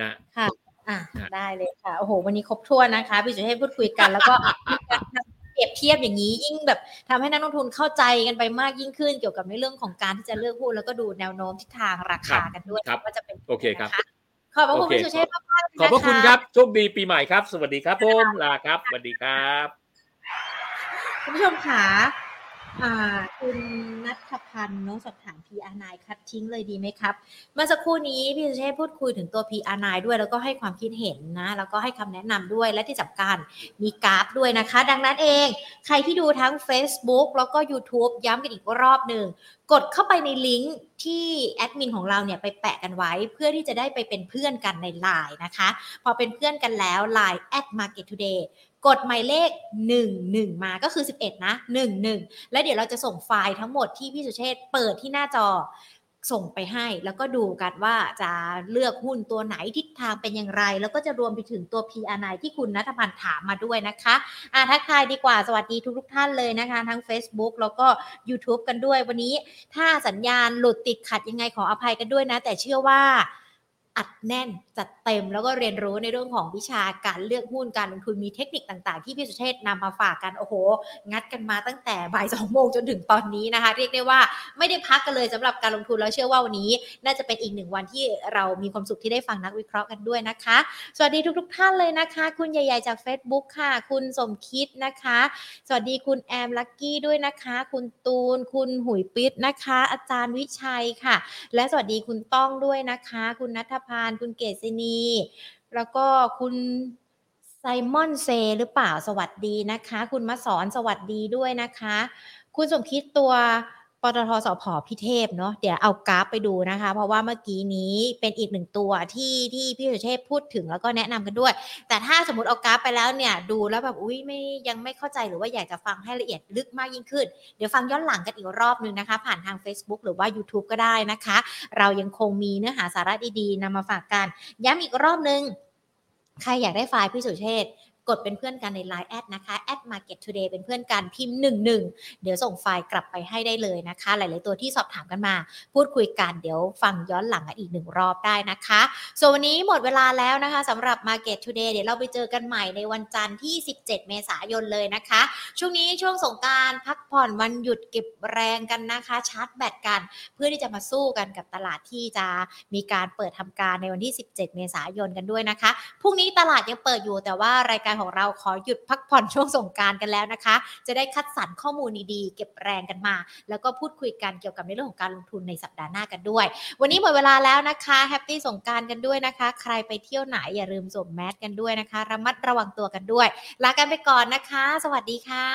นะค่ะ อะฮะได้เลยค่ะโอ้โห วันนี้ครบถ้วนนะคะ พี่สุเทพพูดคุยกัน แล้วก็เปรียบเทียบอย่างนี้ยิ่งแบบทำให้นักลงทุนเข้าใจกันไปมากยิ่งขึ้น เกี่ยวกับในเรื่องของการที่จะเลือกหุ้นแล้วก็ดูแนวโน้มทิศทางราคากันด้วยครับว่าจะเป็นโอเคครับนะะขอบพระคุณโอเคพี่สุเชษมากๆเลยนขอบพระคุณครับโชคดีปีใหม่ครับ สวัสดีครับผมลาครับสวัสดีครับคุณผู้ชมค่ะอ่า คุณนัทพันธ์เนาะสอบถาม PR9 คัดทิ้งเลยดีไหมครับ เมื่อสักครู่นี้พี่สุเชษพูดคุยถึงตัว PR9 ด้วยแล้วก็ให้ความคิดเห็นนะ แล้วก็ให้คำแนะนำด้วยและที่สำคัญมีกราฟด้วยนะคะ ดังนั้นเอง ใครที่ดูทั้ง Facebook แล้วก็ YouTube ย้ำกันอีกรอบหนึ่ง กดเข้าไปในลิงก์ที่แอดมินของเราเนี่ยไปแปะกันไว้เพื่อที่จะได้ไปเป็นเพื่อนกันใน Line นะคะ พอเป็นเพื่อนกันแล้ว Line at Market Today กดหมายเลข 11 มาก็คือ 11 นะ 11 แล้วเดี๋ยวเราจะส่งไฟล์ทั้งหมดที่พี่สุเชษเปิดที่หน้าจอส่งไปให้แล้วก็ดูกันว่าจะเลือกหุ้นตัวไหนทิศทางเป็นอย่างไร แล้วก็จะรวมไปถึงตัว PR9 ที่คุณนัทพันธ์ถามมาด้วยนะคะอะทักทายดีกว่าสวัสดีทุกๆท่านเลยนะคะ ทั้ง Facebook แล้วก็ YouTube กันด้วยวันนี้ ถ้าสัญญาณหลุดติดขัดยังไงขออภัยกันด้วยนะ แต่เชื่อว่า อัดแน่นจัดเต็มแล้วก็เรียนรู้ในเรื่องของวิชาการเลือกหุ้นการลงทุนมีเทคนิคต่างๆ ที่พี่สุเชษฐ์นำมาฝากกันโอ้โห งัดกันมาตั้งแต่บ่ายสองโมงจนถึงตอนนี้นะคะ เรียกได้ว่าไม่ได้พักกันเลยสำหรับการลงทุนแล้วเชื่อว่าวันนี้ น่าจะเป็นอีกหนึ่งวันที่เรามีความสุขที่ได้ฟังนักวิเคราะห์กันด้วยนะคะ สวัสดีทุก ๆ ท่านเลยนะคะ คุณใหญ่ๆจาก Facebook ค่ะ คุณสมคิดนะคะ สวัสดีคุณแอมลักกี้ด้วยนะคะ คุณตูน คุณหุยปิดนะคะ อาจารย์วิชัยค่ะ และสวัสดีคุณต้องด้วยนะคะ คุณนัทพาน คุณเกษณี แล้วก็คุณไซมอนเซหรือเปล่าสวัสดีนะคะ คุณมาสอนสวัสดีด้วยนะคะ คุณสมคิดตัว ปตทสพพิเทพเนาะเดี๋ยวเอากราฟไปดูนะคะ เพราะว่าเมื่อกี้นี้เป็นอีกหนึ่งตัวที่ที่พี่สุเทพพูดถึงแล้วก็แนะนำกันด้วย แต่ถ้าสมมติเอากราฟไปแล้วเนี่ย ดูแล้วแบบอุ้ยไม่ยังไม่เข้าใจหรือว่าอยากจะฟังให้ละเอียดลึกมากยิ่งขึ้น เดี๋ยวฟังย้อนหลังกันอีกรอบนึงนะคะ ผ่านทาง Facebook หรือว่า YouTube ก็ได้นะคะ เรายังคงมีเนื้อหาสาระดีๆนำมาฝากกัน ย้ำอีกรอบนึงใครอยากได้ไฟล์พี่สุเชษ กดเป็นเพื่อนกันใน Line แอดนะคะแอด Market Today เป็นเพื่อนกันพิมพ์11 เดี๋ยวส่งไฟล์กลับไปให้ได้เลยนะคะ หลาย ๆ ตัวที่สอบถามกันมา พูดคุยกันเดี๋ยวฟังย้อนหลังอีกหนึ่งรอบได้นะคะ ส่วนวันนี้หมดเวลาแล้วนะคะสำหรับ Market Today เดี๋ยวเราไปเจอกันใหม่ในวันจันทร์ที่ 17 เมษายนเลยนะคะ ช่วงนี้ช่วงสงการพักผ่อนวันหยุดเก็บแรงกันนะคะ ชาร์จแบตกัน เพื่อที่จะมาสู้กันกับตลาดที่จะมีการเปิดทำการในวันที่ 17 เมษายนกันด้วยนะคะพรุ่งนี้ตลาดยังเปิดอยู่แต่ว่ารายการของเราขอหยุดพักผ่อนช่วงสงการกันแล้วนะคะ จะได้คัดสรรข้อมูลดีๆเก็บแรงกันมา แล้วก็พูดคุยกันเกี่ยวกับในเรื่องของการลงทุนในสัปดาห์หน้ากันด้วย วันนี้หมดเวลาแล้วนะคะ happy สงกรานต์กันด้วยนะคะ ใครไปเที่ยวไหนอย่าลืมสวมแมสกันด้วยนะคะ ระมัดระวังตัวกันด้วย ลากันไปก่อนนะคะ สวัสดีค่ะ